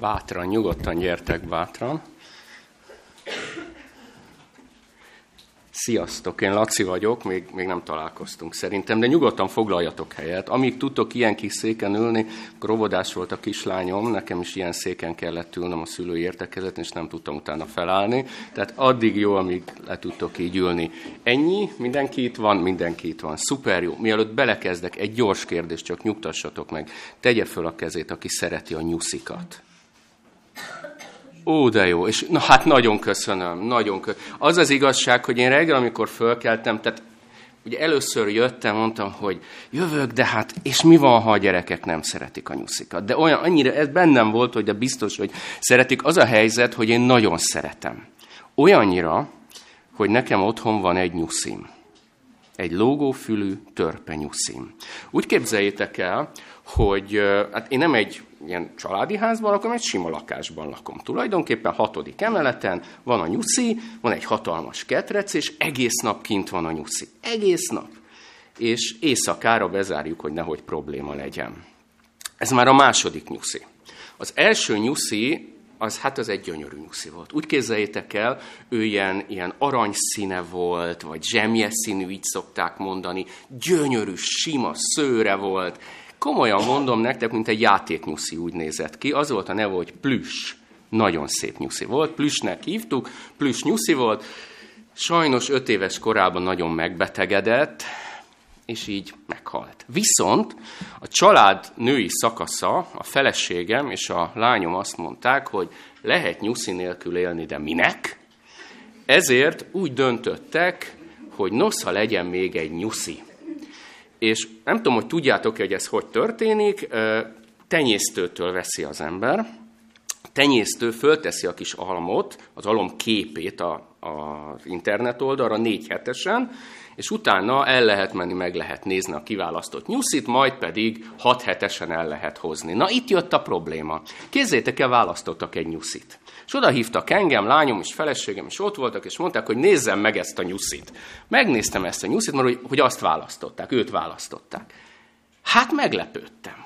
Bátran, nyugodtan gyertek bátran. Sziasztok, én Laci vagyok, még, még nem találkoztunk szerintem, de nyugodtan foglaljatok helyet. Amíg tudtok ilyen kis széken ülni, akkor volt a kislányom, nekem is ilyen széken kellett ülnöm a szülői értekezeten, és nem tudtam utána felállni. Tehát addig jó, amíg le tudtok így ülni. Ennyi, mindenki itt van, mindenki itt van. Szuper jó. Mielőtt belekezdek, egy gyors kérdés, csak nyugtassatok meg. Tegye föl a kezét, aki szereti a nyuszikat. Ó, de jó. És na hát nagyon köszönöm, nagyon köszönöm. Az az igazság, hogy én reggel, amikor fölkeltem, tehát ugye először jöttem, mondtam, hogy jövök, de hát, és mi van, ha a gyerekek nem szeretik a nyuszikat? De olyan, annyira, ez bennem volt, hogy de biztos, hogy szeretik. Az a helyzet, hogy én nagyon szeretem. Olyannyira, hogy nekem otthon van egy nyuszim. Egy lógófülű törpenyuszim. Úgy képzeljétek el, hogy hát én nem egy ilyen családi házban lakom, egy sima lakásban lakom. Tulajdonképpen hatodik emeleten van a nyuszi, van egy hatalmas ketrec, és egész nap kint van a nyuszi. Egész nap. És éjszakára bezárjuk, hogy nehogy probléma legyen. Ez már a második nyuszi. Az első nyuszi, az hát az egy gyönyörű nyuszi volt. Úgy képzeljétek el, ő ilyen, ilyen aranyszíne volt, vagy zsemje színű, így szokták mondani, gyönyörű, sima szőre volt, Komolyan mondom nektek, mint egy játéknyuszi úgy nézett ki. Az volt a neve, hogy plüss. Nagyon szép nyuszi volt. Plüssnek hívtuk, plüss nyuszi volt. Sajnos öt éves korában nagyon megbetegedett, és így meghalt. Viszont a család női szakasza, a feleségem és a lányom azt mondták, hogy lehet nyuszi nélkül élni, de minek? Ezért úgy döntöttek, hogy nosza legyen még egy nyuszi. És nem tudom, hogy tudjátok hogy ez hogy történik, tenyésztőtől veszi az ember, tenyésztő fölteszi a kis almot, az alom képét a, az internet oldalra négy hetesen, és utána el lehet menni, meg lehet nézni a kiválasztott nyuszit, majd pedig hat hetesen el lehet hozni. Na itt jött a probléma. Kézzétek el, választottak egy nyuszit. És oda hívtak engem, lányom és feleségem is ott voltak, és mondták, hogy nézzem meg ezt a nyuszit. Megnéztem ezt a nyuszit, mert hogy, hogy azt választották, őt választották. Hát meglepődtem.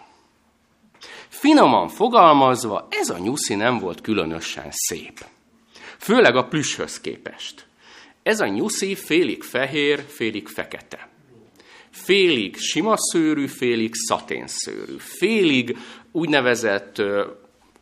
Finoman fogalmazva, ez a nyuszi nem volt különösen szép. Főleg a plüshöz képest. Ez a nyuszi félig fehér, félig fekete. Félig sima szőrű, félig szaténszőrű. Félig úgynevezett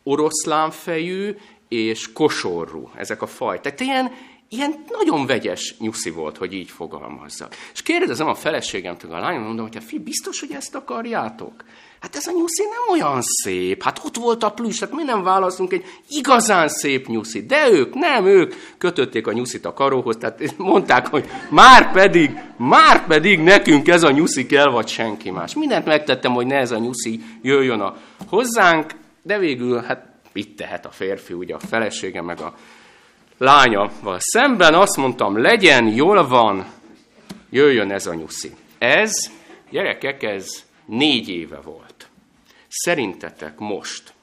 oroszlánfejű és kosorú, ezek a faj. Tehát ilyen, ilyen nagyon vegyes nyuszi volt, hogy így fogalmazza. És kérdezem a feleségemtől, a lányom, mondom, hogy fi, biztos, hogy ezt akarjátok? Hát ez a nyuszi nem olyan szép. Hát ott volt a plüss, hát mi nem válaszunk egy igazán szép nyuszi. De ők, nem ők kötötték a nyuszit a karóhoz, tehát mondták, hogy már pedig, már pedig nekünk ez a nyuszi kell, vagy senki más. Mindent megtettem, hogy ne ez a nyuszi jöjjön a hozzánk, de végül, hát mit tehet a férfi, ugye a felesége, meg a lányával szemben azt mondtam, legyen, jól van, jöjjön ez a nyuszi. Ez, gyerekek, ez négy éve volt. Szerintetek most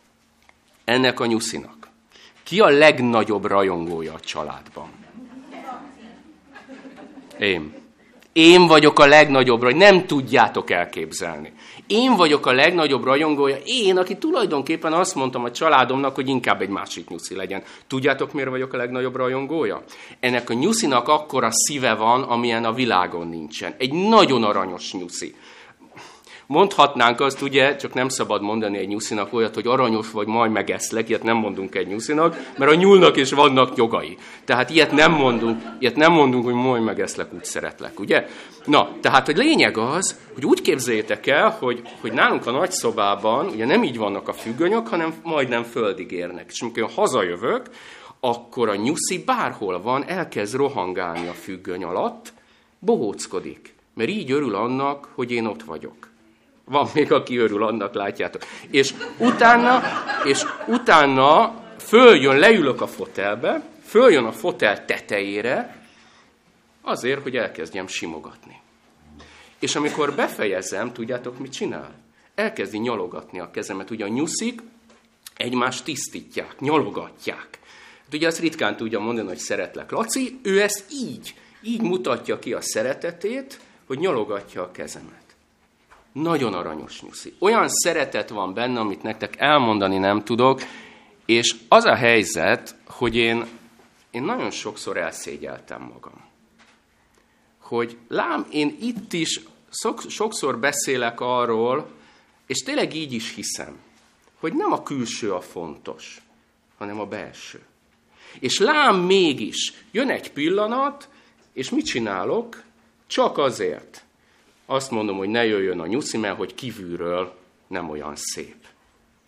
ennek a nyuszinak ki a legnagyobb rajongója a családban? Én. Én vagyok a legnagyobb, hogy nem tudjátok elképzelni. Én vagyok a legnagyobb rajongója, én, aki tulajdonképpen azt mondtam a családomnak, hogy inkább egy másik nyuszi legyen. Tudjátok, miért vagyok a legnagyobb rajongója? Ennek a nyuszinak akkora szíve van, amilyen a világon nincsen. Egy nagyon aranyos nyuszi. Mondhatnánk azt, ugye, csak nem szabad mondani egy nyuszinak olyat, hogy aranyos vagy, majd megeszlek, ilyet nem mondunk egy nyuszinak, mert a nyúlnak is vannak jogai. Tehát ilyet nem mondunk, ilyet nem mondunk, hogy majd megeszlek, úgy szeretlek, ugye? Na, tehát a lényeg az, hogy úgy képzeljétek el, hogy, hogy nálunk a nagyszobában, ugye nem így vannak a függönyök, hanem majdnem földig érnek. És amikor hazajövök, akkor a nyuszi bárhol van, elkezd rohangálni a függöny alatt, bohóckodik, mert így örül annak, hogy én ott vagyok. Van még, aki örül annak, látjátok. És utána, és utána följön, leülök a fotelbe, följön a fotel tetejére, azért, hogy elkezdjem simogatni. És amikor befejezem, tudjátok, mit csinál? Elkezdi nyalogatni a kezemet. Ugye a nyuszik egymást tisztítják, nyalogatják. Hát ugye azt ritkán tudja mondani, hogy szeretlek. Laci, ő ezt így, így mutatja ki a szeretetét, hogy nyalogatja a kezemet. Nagyon aranyos nyuszi. Olyan szeretet van benne, amit nektek elmondani nem tudok. És az a helyzet, hogy én, én nagyon sokszor elszégyeltem magam. Hogy lám, én itt is sokszor beszélek arról, és tényleg így is hiszem, hogy nem a külső a fontos, hanem a belső. És lám mégis, jön egy pillanat, és mit csinálok? Csak azért. Azt mondom, hogy ne jöjjön a nyuszi, mert hogy kívülről nem olyan szép.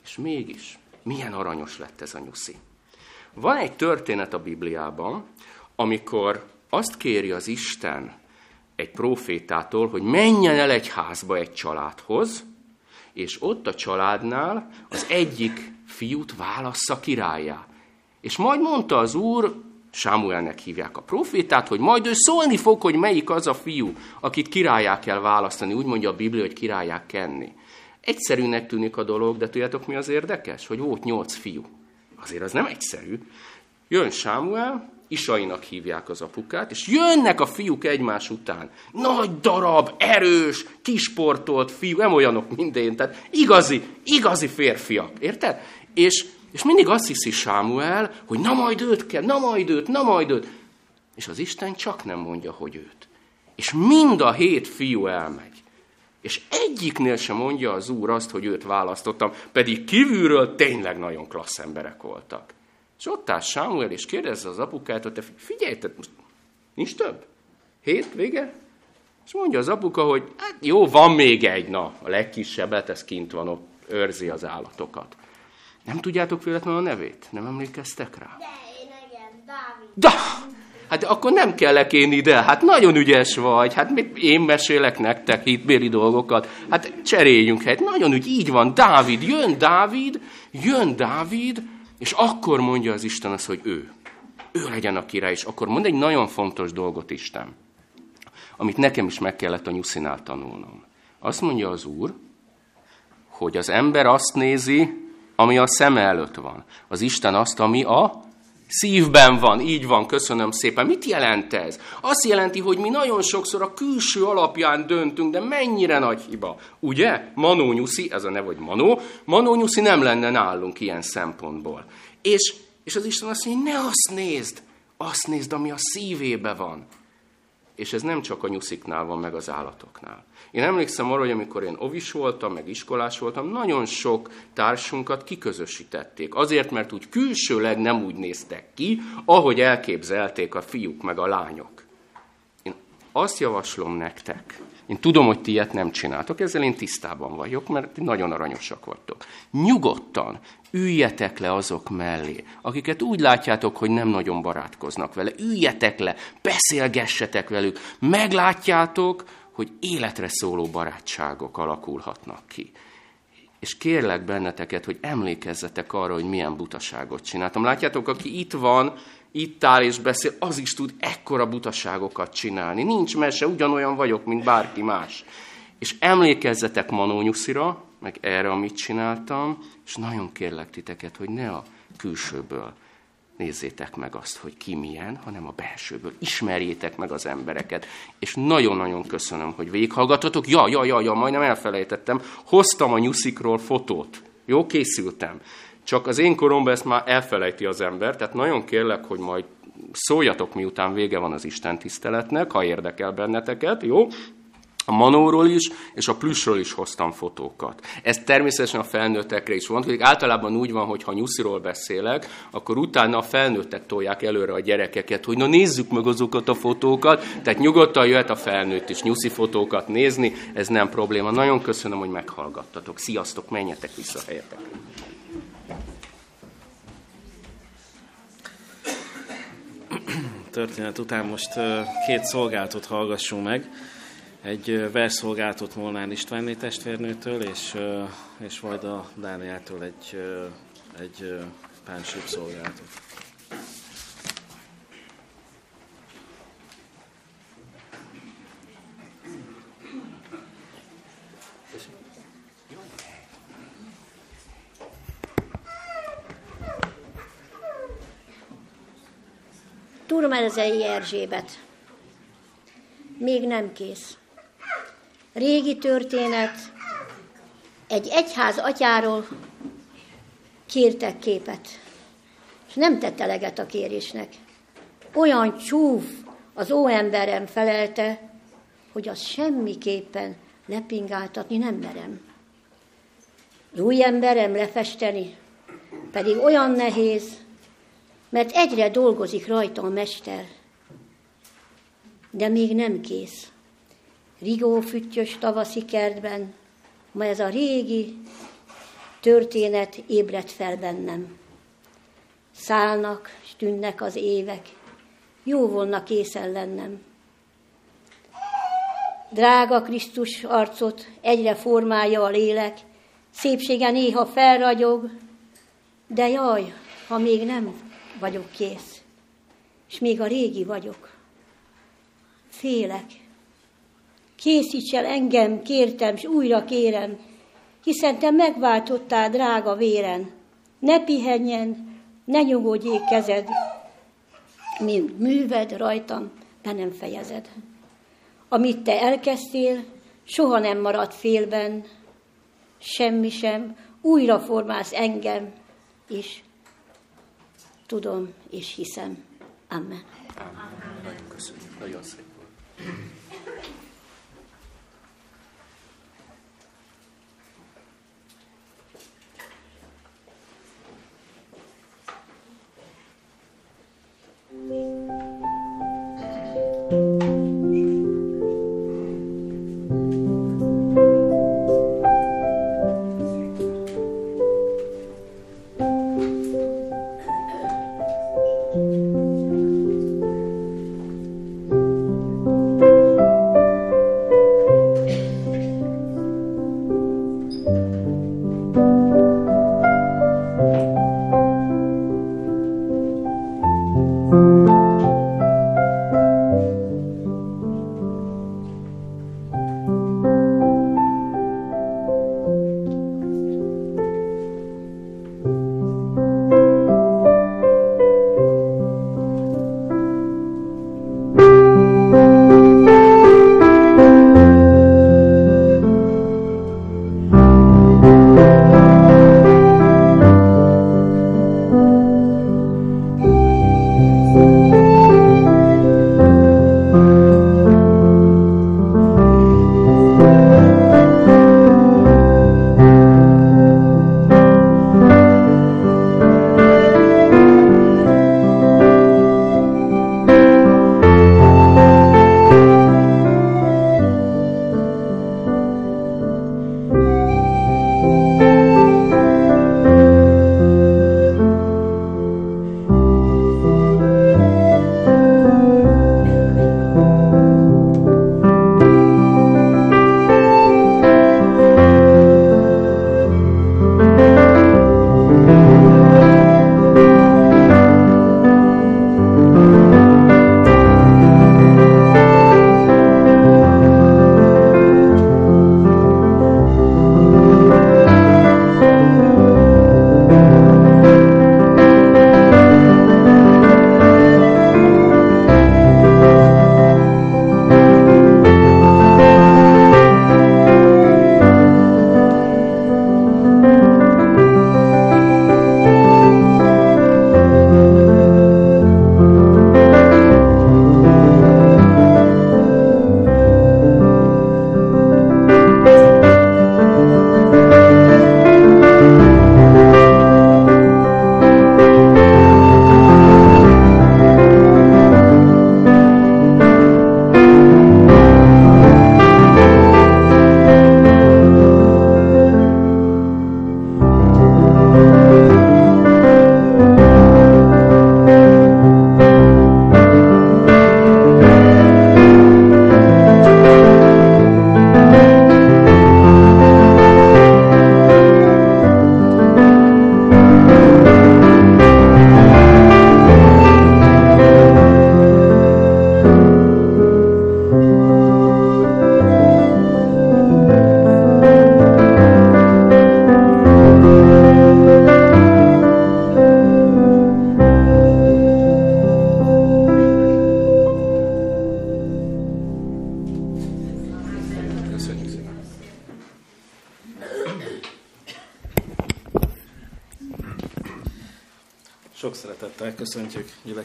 És mégis, milyen aranyos lett ez a nyuszi. Van egy történet a Bibliában, amikor azt kéri az Isten egy profétától, hogy menjen el egy házba egy családhoz, és ott a családnál az egyik fiút válassza királyá. És majd mondta az úr, Sámuelnek hívják a profétát, hogy majd ő szólni fog, hogy melyik az a fiú, akit királyá kell választani. Úgy mondja a Biblia, hogy királyá kenni. Egyszerűnek tűnik a dolog, de tudjátok mi az érdekes? Hogy volt nyolc fiú. Azért az nem egyszerű. Jön Sámuel, Isainak hívják az apukát, és jönnek a fiúk egymás után. Nagy darab, erős, kisportolt fiú, nem olyanok mindén, tehát igazi, igazi férfiak, érted? És, és mindig azt hiszi Sámuel, hogy na majd őt kell, na majd őt, na majd őt. És az Isten csak nem mondja, hogy őt. És mind a hét fiú elmegy. És egyiknél sem mondja az úr azt, hogy őt választottam, pedig kívülről tényleg nagyon klassz emberek voltak. És ott áll Sámuel, és kérdezze az apukát, hogy te figyelj, te most nincs több? Hét vége? És mondja az apuka, hogy hát jó, van még egy, na, a legkisebbet, ez kint van, ott őrzi az állatokat. Nem tudjátok véletlenül a nevét? Nem emlékeztek rá? De én igen, Dávid. Da! Hát akkor nem kellek én ide, hát nagyon ügyes vagy, hát én mesélek nektek hitbéli dolgokat, hát cseréljünk hát nagyon ügy, így van, Dávid, jön Dávid, jön Dávid, és akkor mondja az Isten azt, hogy ő. Ő legyen a király, és akkor mond egy nagyon fontos dolgot Isten, amit nekem is meg kellett a nyuszinál tanulnom. Azt mondja az Úr, hogy az ember azt nézi, ami a szem előtt van. Az Isten azt, ami a Szívben van, így van, köszönöm szépen. Mit jelent ez? Azt jelenti, hogy mi nagyon sokszor a külső alapján döntünk, de mennyire nagy hiba. Ugye? Manó Nyuszi, ez a neve, vagy Manó, Manó Nyuszi nem lenne nálunk ilyen szempontból. És, és az Isten azt mondja, ne azt nézd, azt nézd, ami a szívébe van. És ez nem csak a nyusziknál van, meg az állatoknál. Én emlékszem arra, hogy amikor én ovis voltam, meg iskolás voltam, nagyon sok társunkat kiközösítették. Azért, mert úgy külsőleg nem úgy néztek ki, ahogy elképzelték a fiúk meg a lányok. Én azt javaslom nektek, én tudom, hogy ti ilyet nem csináltok, ezzel én tisztában vagyok, mert nagyon aranyosak vagytok. Nyugodtan üljetek le azok mellé, akiket úgy látjátok, hogy nem nagyon barátkoznak vele. Üljetek le, beszélgessetek velük, meglátjátok, hogy életre szóló barátságok alakulhatnak ki. És kérlek benneteket, hogy emlékezzetek arra, hogy milyen butaságot csináltam. Látjátok, aki itt van, itt áll és beszél, az is tud ekkora butaságokat csinálni. Nincs mese, ugyanolyan vagyok, mint bárki más. És emlékezzetek Manónyuszira, meg erre, amit csináltam, és nagyon kérlek titeket, hogy ne a külsőből nézzétek meg azt, hogy ki milyen, hanem a belsőből. Ismerjétek meg az embereket. És nagyon-nagyon köszönöm, hogy végighallgatotok. Ja, ja, ja, ja, majdnem elfelejtettem. Hoztam a nyuszikról fotót. Jó, készültem. Csak az én koromban ezt már elfelejti az ember, tehát nagyon kérlek, hogy majd szóljatok, miután vége van az Isten tiszteletnek, ha érdekel benneteket, jó? A manóról is, és a plüssről is hoztam fotókat. Ez természetesen a felnőttekre is vonatkozik. Általában úgy van, hogy ha nyusziról beszélek, akkor utána a felnőttek tolják előre a gyerekeket, hogy na nézzük meg azokat a fotókat. Tehát nyugodtan jöhet a felnőtt is nyuszi fotókat nézni, ez nem probléma. Nagyon köszönöm, hogy meghallgattatok. Sziasztok, menjetek vissza a helyetek. Történet után most két szolgáltot hallgassunk meg egy verszolgálatot Molnár Istvánné testvérnőtől, és, és Vajda Dániától egy, egy pánsíp szolgálatot. Turmerezei Erzsébet. Még nem kész régi történet, egy egyház atyáról kértek képet. és nem tett eleget a kérésnek. Olyan csúf az óemberem felelte, hogy azt semmiképpen lepingáltatni nem merem. Új emberem lefesteni, pedig olyan nehéz, mert egyre dolgozik rajta a mester. De még nem kész. Rigó füttyös tavaszi kertben, ma ez a régi történet ébredt fel bennem. Szállnak, tűnnek az évek, jó volna készen lennem. Drága Krisztus arcot egyre formálja a lélek, szépsége néha felragyog, de jaj, ha még nem vagyok kész, és még a régi vagyok. Félek. Készíts el engem, kértem, és újra kérem, hiszen te megváltottál drága véren. Ne pihenjen, ne nyugodjék kezed, mint műved rajtam, be nem fejezed. Amit te elkezdtél, soha nem marad félben, semmi sem, újra formálsz engem is. Tudom és hiszem. Amen. Amen. Köszönjük, nagyon szép volt.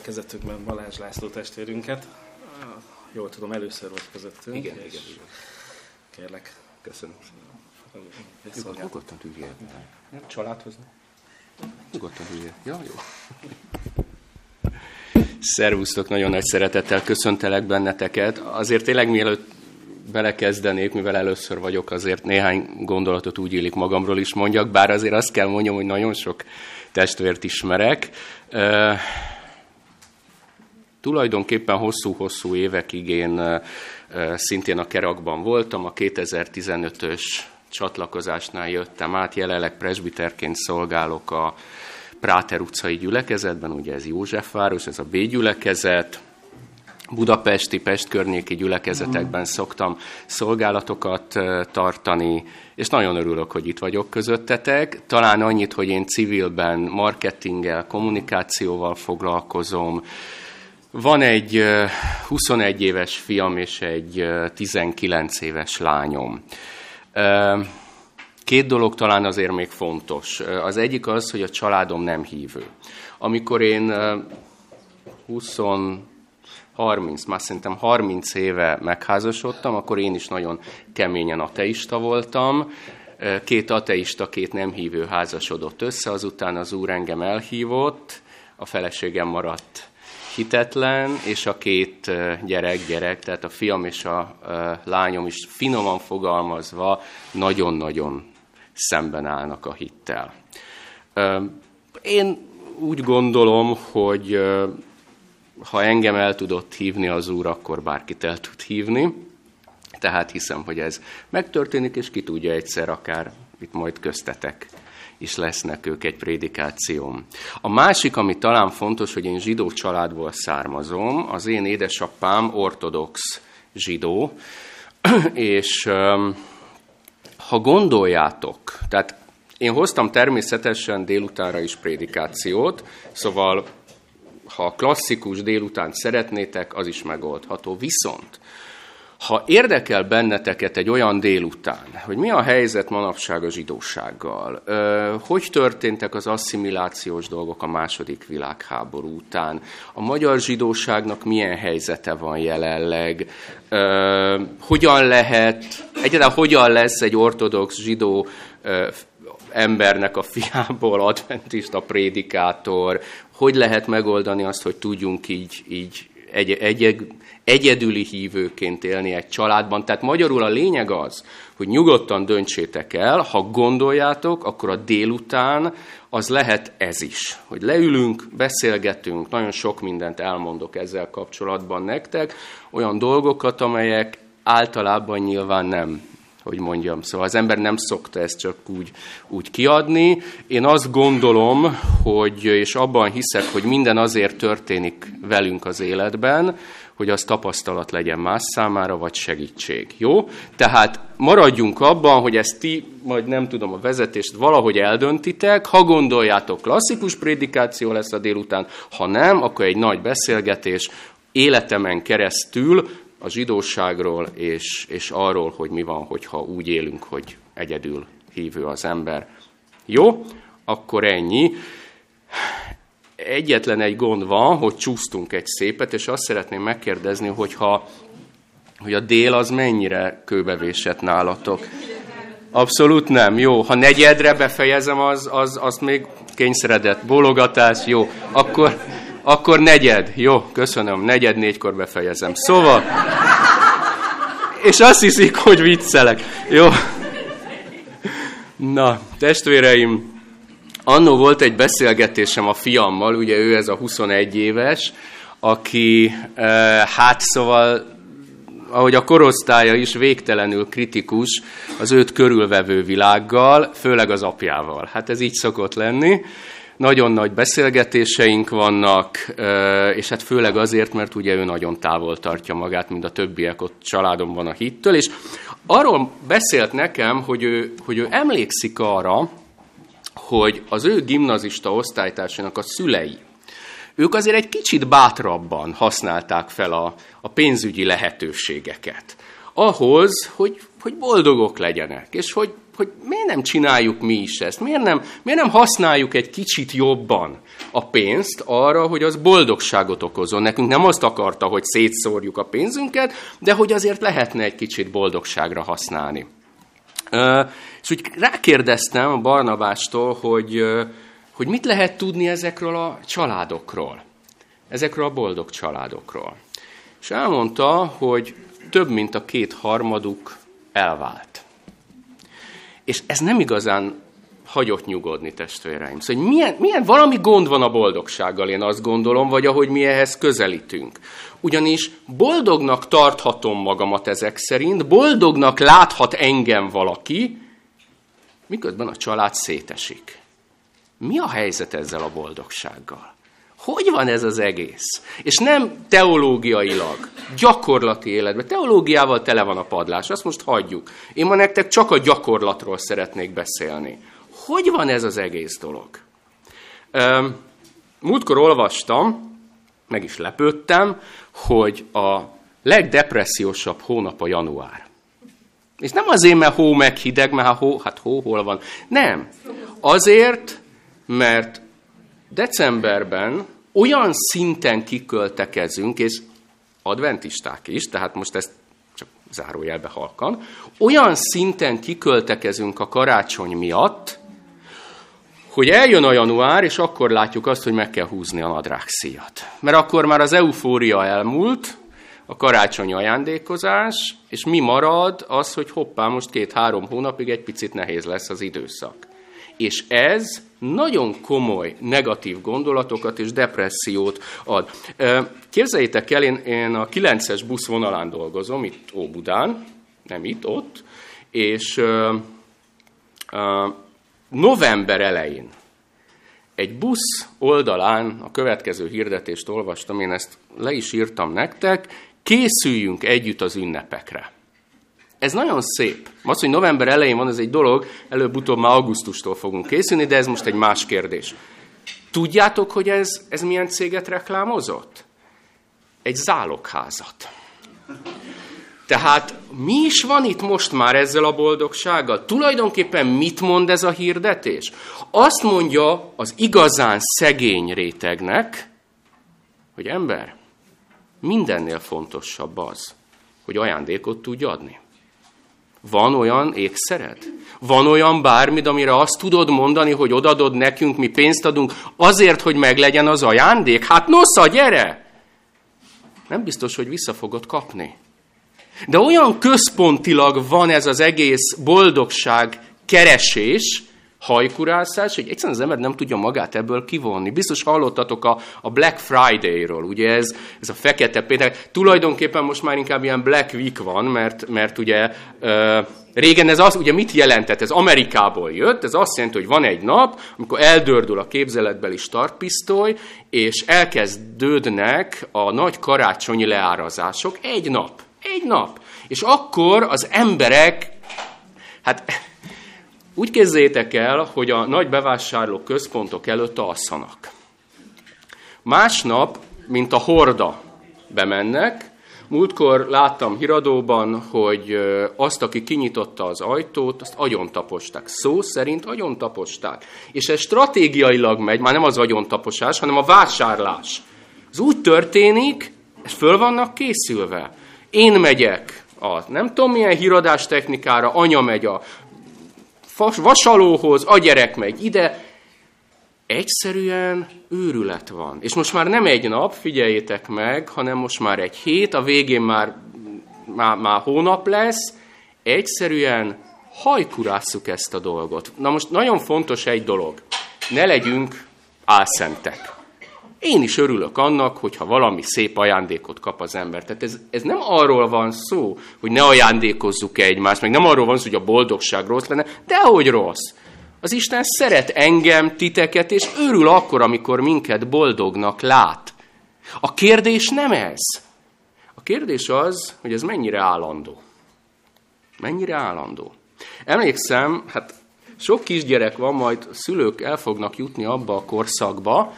Gyülekezetükben Balázs László testvérünket. Jól tudom, először vagy közöttünk. Igen, igen, igen. Kérlek. Köszönöm. Nyugodtan tűrjél. Családhoz. Nyugodtan tűrjél. Ja, jó. Szervusztok, nagyon nagy szeretettel köszöntelek benneteket. Azért tényleg mielőtt belekezdenék, mivel először vagyok, azért néhány gondolatot úgy illik magamról is mondjak, bár azért azt kell mondjam, hogy nagyon sok testvért ismerek. Tulajdonképpen hosszú-hosszú évekig én szintén a kerakban voltam, a 2015-ös csatlakozásnál jöttem át, jelenleg presbiterként szolgálok a Práter utcai gyülekezetben, ugye ez Józsefváros, ez a B gyülekezet, budapesti, Pest környéki gyülekezetekben szoktam szolgálatokat tartani, és nagyon örülök, hogy itt vagyok közöttetek. Talán annyit, hogy én civilben marketinggel, kommunikációval foglalkozom. Van egy 21 éves fiam és egy 19 éves lányom. Két dolog talán azért még fontos. Az egyik az, hogy a családom nem hívő. Amikor én 20 30, már szerintem 30 éve megházasodtam, akkor én is nagyon keményen ateista voltam. Két ateista, két nem hívő házasodott össze, azután az úr engem elhívott, a feleségem maradt hitetlen, és a két gyerek, gyerek, tehát a fiam és a lányom is finoman fogalmazva nagyon-nagyon szemben állnak a hittel. Én úgy gondolom, hogy ha engem el tudott hívni az Úr, akkor bárkit el tud hívni. Tehát hiszem, hogy ez megtörténik, és ki tudja egyszer akár itt majd köztetek is lesznek ők egy prédikációm. A másik, ami talán fontos, hogy én zsidó családból származom, az én édesapám ortodox zsidó, és ha gondoljátok, tehát én hoztam természetesen délutánra is prédikációt, szóval ha klasszikus délután szeretnétek, az is megoldható. Viszont, ha érdekel benneteket egy olyan délután, hogy mi a helyzet manapság a zsidósággal, hogy történtek az asszimilációs dolgok a második világháború után, a magyar zsidóságnak milyen helyzete van jelenleg, hogyan lehet, egyáltalán hogyan lesz egy ortodox zsidó embernek a fiából adventista prédikátor, hogy lehet megoldani azt, hogy tudjunk így, így egy, egy, egyedüli hívőként élni egy családban. Tehát magyarul a lényeg az, hogy nyugodtan döntsétek el, ha gondoljátok, akkor a délután az lehet ez is. Hogy leülünk, beszélgetünk, nagyon sok mindent elmondok ezzel kapcsolatban nektek, olyan dolgokat, amelyek általában nyilván nem hogy mondjam. Szóval az ember nem szokta ezt csak úgy, úgy kiadni. Én azt gondolom, hogy, és abban hiszek, hogy minden azért történik velünk az életben, hogy az tapasztalat legyen más számára, vagy segítség. Jó? Tehát maradjunk abban, hogy ezt ti, majd nem tudom a vezetést, valahogy eldöntitek, ha gondoljátok, klasszikus prédikáció lesz a délután, ha nem, akkor egy nagy beszélgetés, életemen keresztül a zsidóságról, és, és arról, hogy mi van, hogyha úgy élünk, hogy egyedül hívő az ember. Jó? Akkor ennyi. Egyetlen egy gond van, hogy csúsztunk egy szépet, és azt szeretném megkérdezni, hogyha, hogy a dél az mennyire kőbevésett nálatok. Abszolút nem. Jó, ha negyedre befejezem, az, az, azt még kényszeredett bólogatás. Jó, akkor akkor negyed. Jó, köszönöm. Negyed négykor befejezem. Szóval... És azt hiszik, hogy viccelek. Jó. Na, testvéreim, annó volt egy beszélgetésem a fiammal, ugye ő ez a 21 éves, aki eh, hát szóval ahogy a korosztálya is végtelenül kritikus az őt körülvevő világgal, főleg az apjával. Hát ez így szokott lenni. Nagyon nagy beszélgetéseink vannak, és hát főleg azért, mert ugye ő nagyon távol tartja magát, mint a többiek ott családomban a hittől, és arról beszélt nekem, hogy ő, hogy ő emlékszik arra, hogy az ő gimnazista osztálytársának a szülei, ők azért egy kicsit bátrabban használták fel a, a pénzügyi lehetőségeket. Ahhoz, hogy, hogy boldogok legyenek, és hogy hogy miért nem csináljuk mi is ezt? Miért nem, miért nem használjuk egy kicsit jobban a pénzt arra, hogy az boldogságot okozon? Nekünk nem azt akarta, hogy szétszórjuk a pénzünket, de hogy azért lehetne egy kicsit boldogságra használni. És úgy rákérdeztem a Barnabástól, hogy, hogy mit lehet tudni ezekről a családokról, ezekről a boldog családokról. És elmondta, hogy több mint a két harmaduk elvált. És ez nem igazán hagyott nyugodni, testvéreim. Szóval, hogy milyen, milyen valami gond van a boldogsággal, én azt gondolom, vagy ahogy mi ehhez közelítünk. Ugyanis boldognak tarthatom magamat ezek szerint, boldognak láthat engem valaki, miközben a család szétesik. Mi a helyzet ezzel a boldogsággal? Hogy van ez az egész? És nem teológiailag, gyakorlati életben. Teológiával tele van a padlás, azt most hagyjuk. Én ma nektek csak a gyakorlatról szeretnék beszélni. Hogy van ez az egész dolog? Múltkor olvastam, meg is lepődtem, hogy a legdepressziósabb hónap a január. És nem azért, mert hó meg hideg, mert hát hó, hát hó hol van. Nem. Azért, mert decemberben olyan szinten kiköltekezünk, és adventisták is, tehát most ezt csak zárójelbe halkan, olyan szinten kiköltekezünk a karácsony miatt, hogy eljön a január, és akkor látjuk azt, hogy meg kell húzni a nadrágszíjat. Mert akkor már az eufória elmúlt, a karácsonyi ajándékozás, és mi marad az, hogy hoppá, most két-három hónapig egy picit nehéz lesz az időszak. És ez nagyon komoly negatív gondolatokat és depressziót ad. Képzeljétek el, én, én a 9-es busz vonalán dolgozom, itt Óbudán, nem itt, ott, és uh, uh, november elején egy busz oldalán a következő hirdetést olvastam, én ezt le is írtam nektek, készüljünk együtt az ünnepekre. Ez nagyon szép. Az, hogy november elején van, ez egy dolog, előbb-utóbb már augusztustól fogunk készülni, de ez most egy más kérdés. Tudjátok, hogy ez, ez milyen céget reklámozott? Egy zálogházat. Tehát mi is van itt most már ezzel a boldogsággal? Tulajdonképpen mit mond ez a hirdetés? Azt mondja az igazán szegény rétegnek, hogy ember, mindennél fontosabb az, hogy ajándékot tudj adni. Van olyan ékszered? Van olyan bármid, amire azt tudod mondani, hogy odadod nekünk, mi pénzt adunk, azért, hogy meglegyen az ajándék? Hát nosza, gyere! Nem biztos, hogy vissza fogod kapni. De olyan központilag van ez az egész boldogság keresés, hajkurászás, hogy egyszerűen az ember nem tudja magát ebből kivonni. Biztos hallottatok a, a Black Friday-ról, ugye ez, ez a fekete péntek. Tulajdonképpen most már inkább ilyen Black Week van, mert, mert ugye ö, régen ez az, ugye mit jelentett? Ez Amerikából jött, ez azt jelenti, hogy van egy nap, amikor eldördül a képzeletbeli startpisztoly, és elkezdődnek a nagy karácsonyi leárazások. Egy nap. Egy nap. És akkor az emberek, hát úgy képzeljétek el, hogy a nagy bevásárló központok előtt alszanak. Másnap, mint a horda bemennek, múltkor láttam híradóban, hogy azt, aki kinyitotta az ajtót, azt agyontaposták. Szó szerint agyontaposták. És ez stratégiailag megy, már nem az agyontaposás, hanem a vásárlás. Ez úgy történik, föl vannak készülve. Én megyek a nem tudom milyen híradás technikára, anya megy a vasalóhoz, a gyerek megy ide, egyszerűen őrület van. És most már nem egy nap, figyeljétek meg, hanem most már egy hét, a végén már, már, már hónap lesz, egyszerűen hajkurásszuk ezt a dolgot. Na most nagyon fontos egy dolog, ne legyünk álszentek. Én is örülök annak, hogyha valami szép ajándékot kap az ember. Tehát ez, ez nem arról van szó, hogy ne ajándékozzuk egymást, meg nem arról van szó, hogy a boldogság rossz lenne, de hogy rossz. Az Isten szeret engem, titeket, és örül akkor, amikor minket boldognak lát. A kérdés nem ez. A kérdés az, hogy ez mennyire állandó. Mennyire állandó. Emlékszem, hát sok kisgyerek van, majd szülők el fognak jutni abba a korszakba,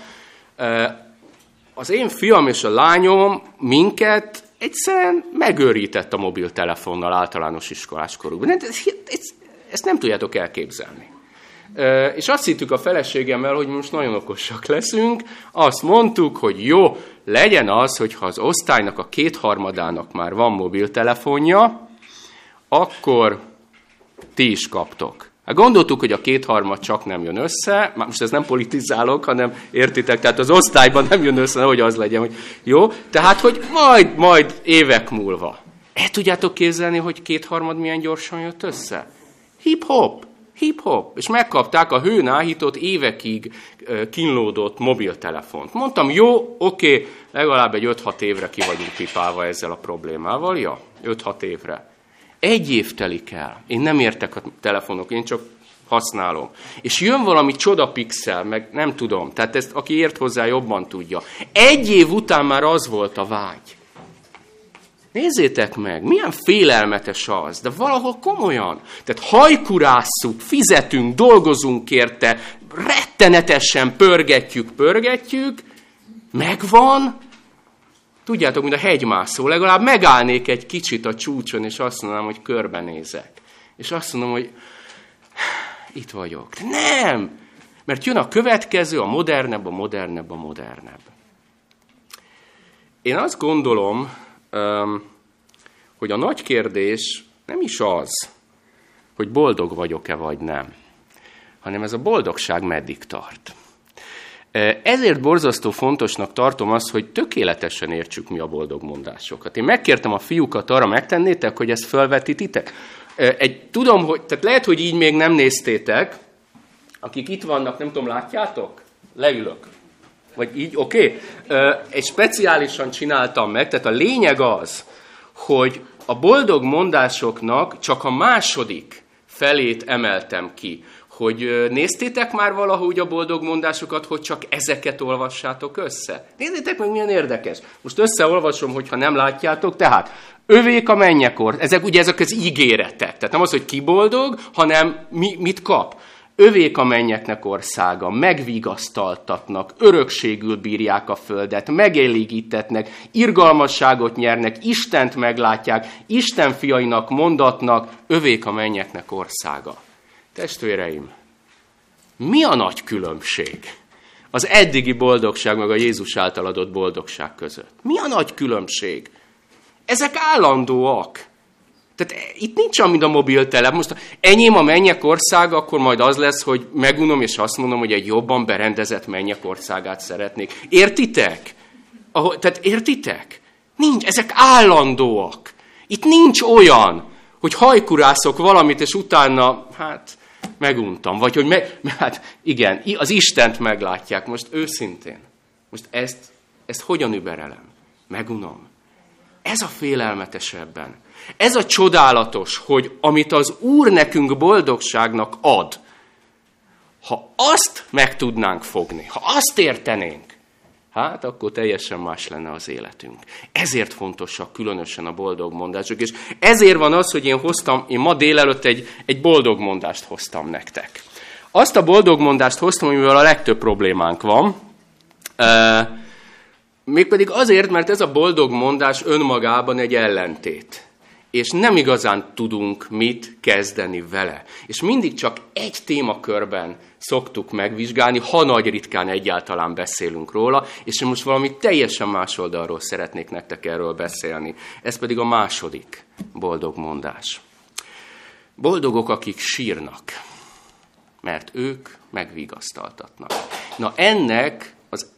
az én fiam és a lányom minket egyszerűen megőrített a mobiltelefonnal általános iskolás korukban. Ez, ez, ezt nem tudjátok elképzelni. És azt hittük a feleségemmel, hogy most nagyon okosak leszünk, azt mondtuk, hogy jó, legyen az, hogyha az osztálynak a kétharmadának már van mobiltelefonja, akkor ti is kaptok. Hát gondoltuk, hogy a kétharmad csak nem jön össze, már most ez nem politizálok, hanem értitek, tehát az osztályban nem jön össze, hogy az legyen, hogy jó, tehát, hogy majd, majd évek múlva. El tudjátok képzelni, hogy kétharmad milyen gyorsan jött össze? Hip-hop, hip-hop. És megkapták a hőn áhított évekig kínlódott mobiltelefont. Mondtam, jó, oké, legalább egy 5-6 évre ki vagyunk pipálva ezzel a problémával. Ja, 5-6 évre. Egy év telik el. Én nem értek a telefonok, én csak használom. És jön valami csoda pixel, meg nem tudom, tehát ezt aki ért hozzá jobban tudja. Egy év után már az volt a vágy. Nézzétek meg, milyen félelmetes az, de valahol komolyan. Tehát hajkurásszuk, fizetünk, dolgozunk érte, rettenetesen pörgetjük, pörgetjük, megvan, tudjátok, mint a hegymászó, legalább megállnék egy kicsit a csúcson, és azt mondanám, hogy körbenézek. És azt mondom, hogy itt vagyok. De nem! Mert jön a következő, a modernebb, a modernebb, a modernebb. Én azt gondolom, hogy a nagy kérdés nem is az, hogy boldog vagyok-e vagy nem, hanem ez a boldogság meddig tart. Ezért borzasztó fontosnak tartom azt, hogy tökéletesen értsük mi a boldog mondásokat. Én megkértem a fiúkat arra, megtennétek, hogy ezt felvetítitek. Egy, tudom, hogy, tehát lehet, hogy így még nem néztétek, akik itt vannak, nem tudom, látjátok? Leülök. Vagy így, oké? Okay? Egy speciálisan csináltam meg, tehát a lényeg az, hogy a boldog mondásoknak csak a második felét emeltem ki. Hogy néztétek már valahogy a boldog mondásokat, hogy csak ezeket olvassátok össze? Nézzétek meg, milyen érdekes. Most összeolvasom, hogyha nem látjátok. Tehát, övék a mennyekor. Ezek ugye ezek az ígéretek. Tehát nem az, hogy ki boldog, hanem mi, mit kap. Övék a mennyeknek országa, megvigasztaltatnak, örökségül bírják a földet, megélégítetnek, irgalmasságot nyernek, Istent meglátják, Isten fiainak mondatnak, övék a mennyeknek országa. Testvéreim, mi a nagy különbség az eddigi boldogság meg a Jézus által adott boldogság között? Mi a nagy különbség? Ezek állandóak. Tehát itt nincs amit a mobiltelep. Most enyém a mennyek országa, akkor majd az lesz, hogy megunom, és azt mondom, hogy egy jobban berendezett mennyek országát szeretnék. Értitek? Ahol, tehát értitek? Nincs, ezek állandóak. Itt nincs olyan, hogy hajkurászok valamit, és utána, hát, meguntam. Vagy hogy, meg, hát igen, az Istent meglátják. Most őszintén. Most ezt, ezt hogyan überelem? Megunom. Ez a félelmetes ebben. Ez a csodálatos, hogy amit az Úr nekünk boldogságnak ad, ha azt meg tudnánk fogni, ha azt értenénk, hát akkor teljesen más lenne az életünk. Ezért fontosak különösen a boldog mondások, és ezért van az, hogy én hoztam, én ma délelőtt egy, egy boldog mondást hoztam nektek. Azt a boldog mondást hoztam, amivel a legtöbb problémánk van, mégpedig azért, mert ez a boldog mondás önmagában egy ellentét és nem igazán tudunk mit kezdeni vele. És mindig csak egy témakörben szoktuk megvizsgálni, ha nagy ritkán egyáltalán beszélünk róla, és én most valami teljesen más oldalról szeretnék nektek erről beszélni. Ez pedig a második boldog mondás. Boldogok, akik sírnak, mert ők megvigasztaltatnak. Na ennek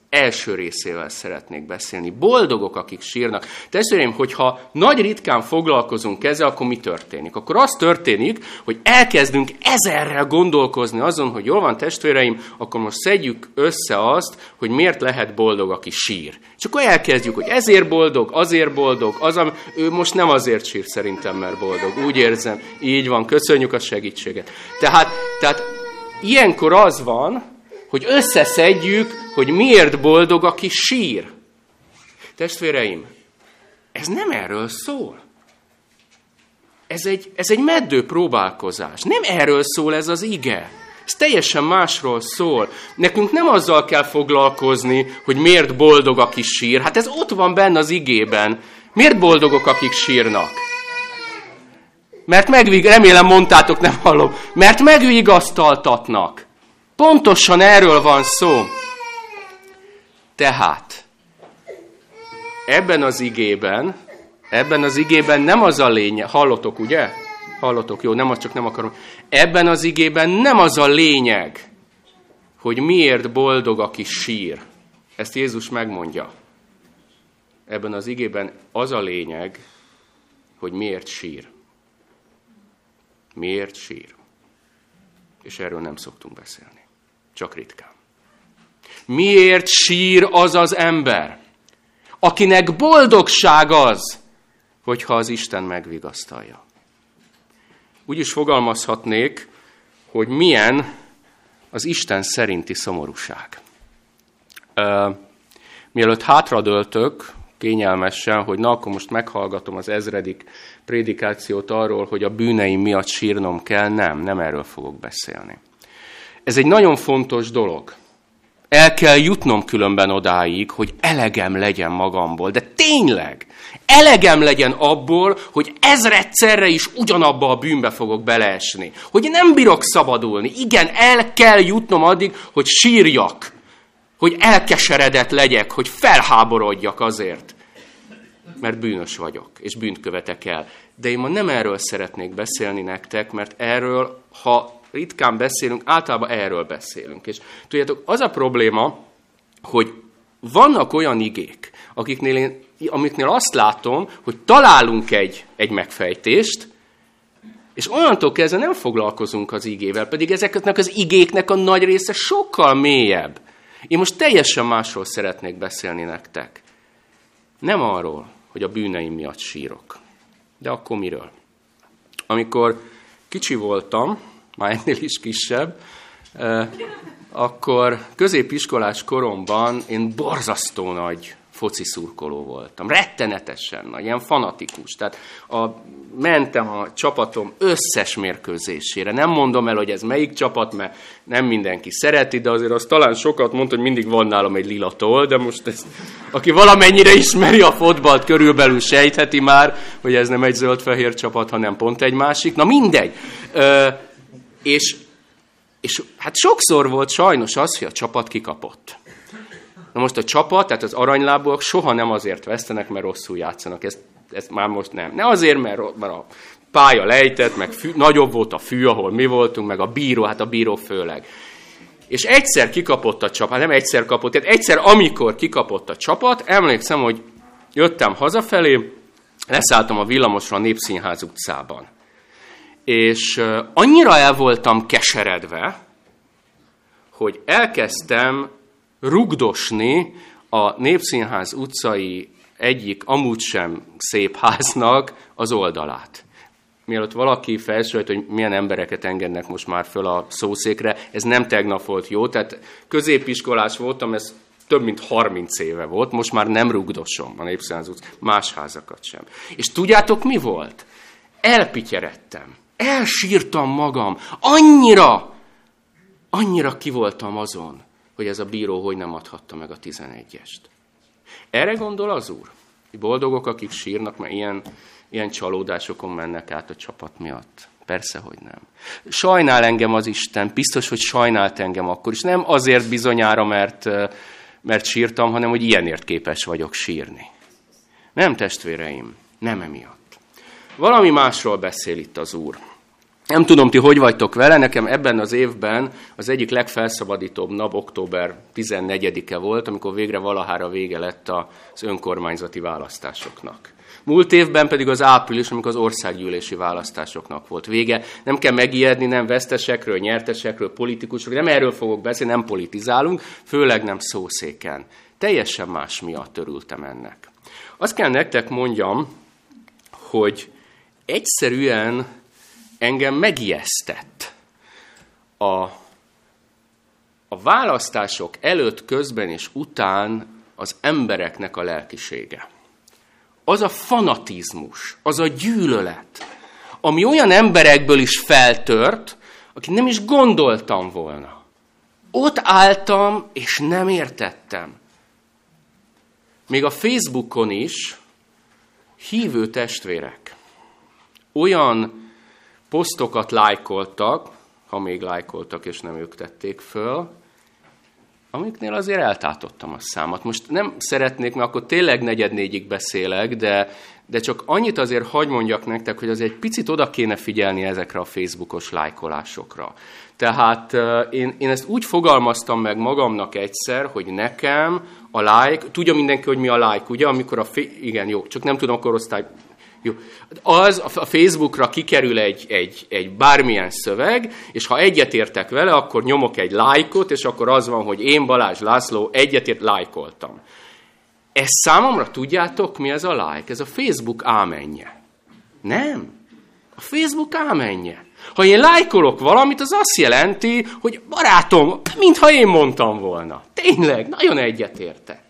első részével szeretnék beszélni. Boldogok, akik sírnak. Testvéreim, hogyha nagy ritkán foglalkozunk ezzel, akkor mi történik? Akkor az történik, hogy elkezdünk ezerrel gondolkozni azon, hogy jól van testvéreim, akkor most szedjük össze azt, hogy miért lehet boldog, aki sír. És akkor elkezdjük, hogy ezért boldog, azért boldog, az, ami, ő most nem azért sír szerintem, mert boldog. Úgy érzem, így van, köszönjük a segítséget. Tehát, tehát ilyenkor az van, hogy összeszedjük, hogy miért boldog, aki sír. Testvéreim, ez nem erről szól. Ez egy, ez egy meddő próbálkozás. Nem erről szól ez az ige. Ez teljesen másról szól. Nekünk nem azzal kell foglalkozni, hogy miért boldog, aki sír. Hát ez ott van benne az igében. Miért boldogok, akik sírnak? Mert megvig, remélem mondtátok, nem hallom. Mert megvigasztaltatnak. Pontosan erről van szó. Tehát, ebben az igében, ebben az igében nem az a lényeg, hallotok, ugye? Hallotok, jó, nem az csak nem akarom. Ebben az igében nem az a lényeg, hogy miért boldog, aki sír. Ezt Jézus megmondja. Ebben az igében az a lényeg, hogy miért sír. Miért sír. És erről nem szoktunk beszélni. Csak ritkán. Miért sír az az ember, akinek boldogság az, hogyha az Isten megvigasztalja. Úgy is fogalmazhatnék, hogy milyen az Isten szerinti szomorúság. Uh, mielőtt hátradöltök, kényelmesen, hogy na, akkor most meghallgatom az ezredik prédikációt arról, hogy a bűneim miatt sírnom kell, nem, nem erről fogok beszélni. Ez egy nagyon fontos dolog. El kell jutnom különben odáig, hogy elegem legyen magamból. De tényleg, elegem legyen abból, hogy ezredszerre is ugyanabba a bűnbe fogok beleesni. Hogy nem bírok szabadulni. Igen, el kell jutnom addig, hogy sírjak. Hogy elkeseredett legyek, hogy felháborodjak azért. Mert bűnös vagyok, és bűnt követek el. De én ma nem erről szeretnék beszélni nektek, mert erről, ha ritkán beszélünk, általában erről beszélünk. És tudjátok, az a probléma, hogy vannak olyan igék, akiknél én, amiknél azt látom, hogy találunk egy, egy megfejtést, és onnantól kezdve nem foglalkozunk az igével, pedig ezeknek az igéknek a nagy része sokkal mélyebb. Én most teljesen másról szeretnék beszélni nektek. Nem arról, hogy a bűneim miatt sírok. De akkor miről? Amikor kicsi voltam, már ennél is kisebb, akkor középiskolás koromban én borzasztó nagy foci szurkoló voltam. Rettenetesen nagy, ilyen fanatikus. Tehát a, mentem a csapatom összes mérkőzésére. Nem mondom el, hogy ez melyik csapat, mert nem mindenki szereti, de azért az talán sokat mond, hogy mindig van nálam egy lila toll, de most ez, aki valamennyire ismeri a fotbalt, körülbelül sejtheti már, hogy ez nem egy zöld-fehér csapat, hanem pont egy másik. Na mindegy. Ö, és, és hát sokszor volt sajnos az, hogy a csapat kikapott. Na most a csapat, tehát az aranylábúak soha nem azért vesztenek, mert rosszul játszanak. Ez, ez már most nem. Ne azért, mert, mert a pálya lejtett, meg fű, nagyobb volt a fű, ahol mi voltunk, meg a bíró, hát a bíró főleg. És egyszer kikapott a csapat, nem egyszer kapott, tehát egyszer, amikor kikapott a csapat, emlékszem, hogy jöttem hazafelé, leszálltam a villamosra a Népszínház utcában és annyira el voltam keseredve, hogy elkezdtem rugdosni a Népszínház utcai egyik amúgy sem szép háznak az oldalát. Mielőtt valaki felsőt, hogy milyen embereket engednek most már föl a szószékre, ez nem tegnap volt jó, tehát középiskolás voltam, ez több mint 30 éve volt, most már nem rugdosom a Népszínház utca, más házakat sem. És tudjátok mi volt? Elpityeredtem elsírtam magam. Annyira, annyira kivoltam azon, hogy ez a bíró hogy nem adhatta meg a 11-est. Erre gondol az úr? Boldogok, akik sírnak, mert ilyen, ilyen csalódásokon mennek át a csapat miatt. Persze, hogy nem. Sajnál engem az Isten, biztos, hogy sajnált engem akkor is. Nem azért bizonyára, mert, mert sírtam, hanem hogy ilyenért képes vagyok sírni. Nem, testvéreim, nem emiatt. Valami másról beszél itt az Úr. Nem tudom, ti hogy vagytok vele, nekem ebben az évben az egyik legfelszabadítóbb nap október 14-e volt, amikor végre valahára vége lett az önkormányzati választásoknak. Múlt évben pedig az április, amikor az országgyűlési választásoknak volt vége. Nem kell megijedni, nem vesztesekről, nyertesekről, politikusokról, nem erről fogok beszélni, nem politizálunk, főleg nem szószéken. Teljesen más miatt örültem ennek. Azt kell nektek mondjam, hogy egyszerűen engem megijesztett a, a választások előtt, közben és után az embereknek a lelkisége. Az a fanatizmus, az a gyűlölet, ami olyan emberekből is feltört, akit nem is gondoltam volna. Ott álltam, és nem értettem. Még a Facebookon is hívő testvérek olyan posztokat lájkoltak, ha még lájkoltak, és nem ők tették föl, amiknél azért eltátottam a számat. Most nem szeretnék, mert akkor tényleg negyed-négyig beszélek, de, de csak annyit azért hagy mondjak nektek, hogy azért egy picit oda kéne figyelni ezekre a Facebookos lájkolásokra. Tehát én, én ezt úgy fogalmaztam meg magamnak egyszer, hogy nekem a like, tudja mindenki, hogy mi a like, ugye, amikor a, igen, jó, csak nem tudom a korosztály jó. Az a Facebookra kikerül egy, egy, egy bármilyen szöveg, és ha egyetértek vele, akkor nyomok egy lájkot, és akkor az van, hogy én Balázs László egyetért lájkoltam. Ez számomra tudjátok, mi ez a like? Ez a Facebook ámenje. Nem. A Facebook ámenje. Ha én lájkolok valamit, az azt jelenti, hogy barátom, mintha én mondtam volna. Tényleg, nagyon egyetértek.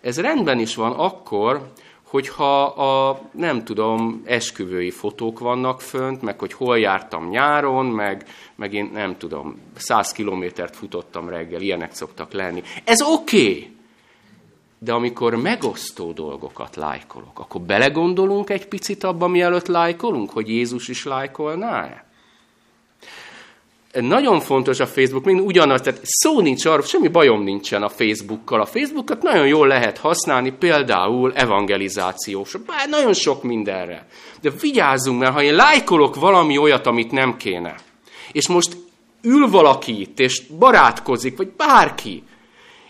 Ez rendben is van akkor, hogyha a, nem tudom, esküvői fotók vannak fönt, meg hogy hol jártam nyáron, meg, meg én nem tudom, száz kilométert futottam reggel, ilyenek szoktak lenni. Ez oké! Okay. De amikor megosztó dolgokat lájkolok, akkor belegondolunk egy picit abba, mielőtt lájkolunk, hogy Jézus is lájkolná-e? Nagyon fontos a Facebook, mind ugyanaz, tehát szó nincs arról, semmi bajom nincsen a Facebookkal. A Facebookot nagyon jól lehet használni, például evangelizációs, bár nagyon sok mindenre. De vigyázzunk, mert ha én lájkolok valami olyat, amit nem kéne, és most ül valaki itt, és barátkozik, vagy bárki,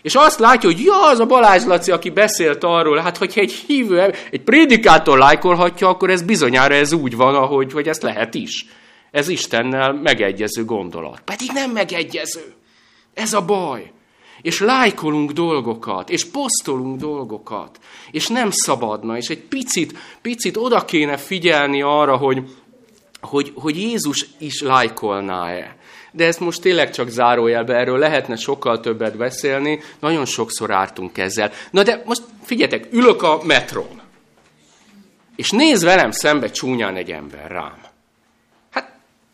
és azt látja, hogy ja, az a Balázs Laci, aki beszélt arról, hát hogyha egy hívő, egy prédikátor lájkolhatja, akkor ez bizonyára ez úgy van, ahogy hogy ezt lehet is. Ez Istennel megegyező gondolat. Pedig nem megegyező. Ez a baj. És lájkolunk dolgokat, és posztolunk dolgokat, és nem szabadna, és egy picit, picit oda kéne figyelni arra, hogy, hogy, hogy Jézus is lájkolná-e. De ezt most tényleg csak zárójelbe, erről lehetne sokkal többet beszélni, nagyon sokszor ártunk ezzel. Na de most figyeljetek, ülök a metrón, és néz velem szembe csúnyán egy ember rám.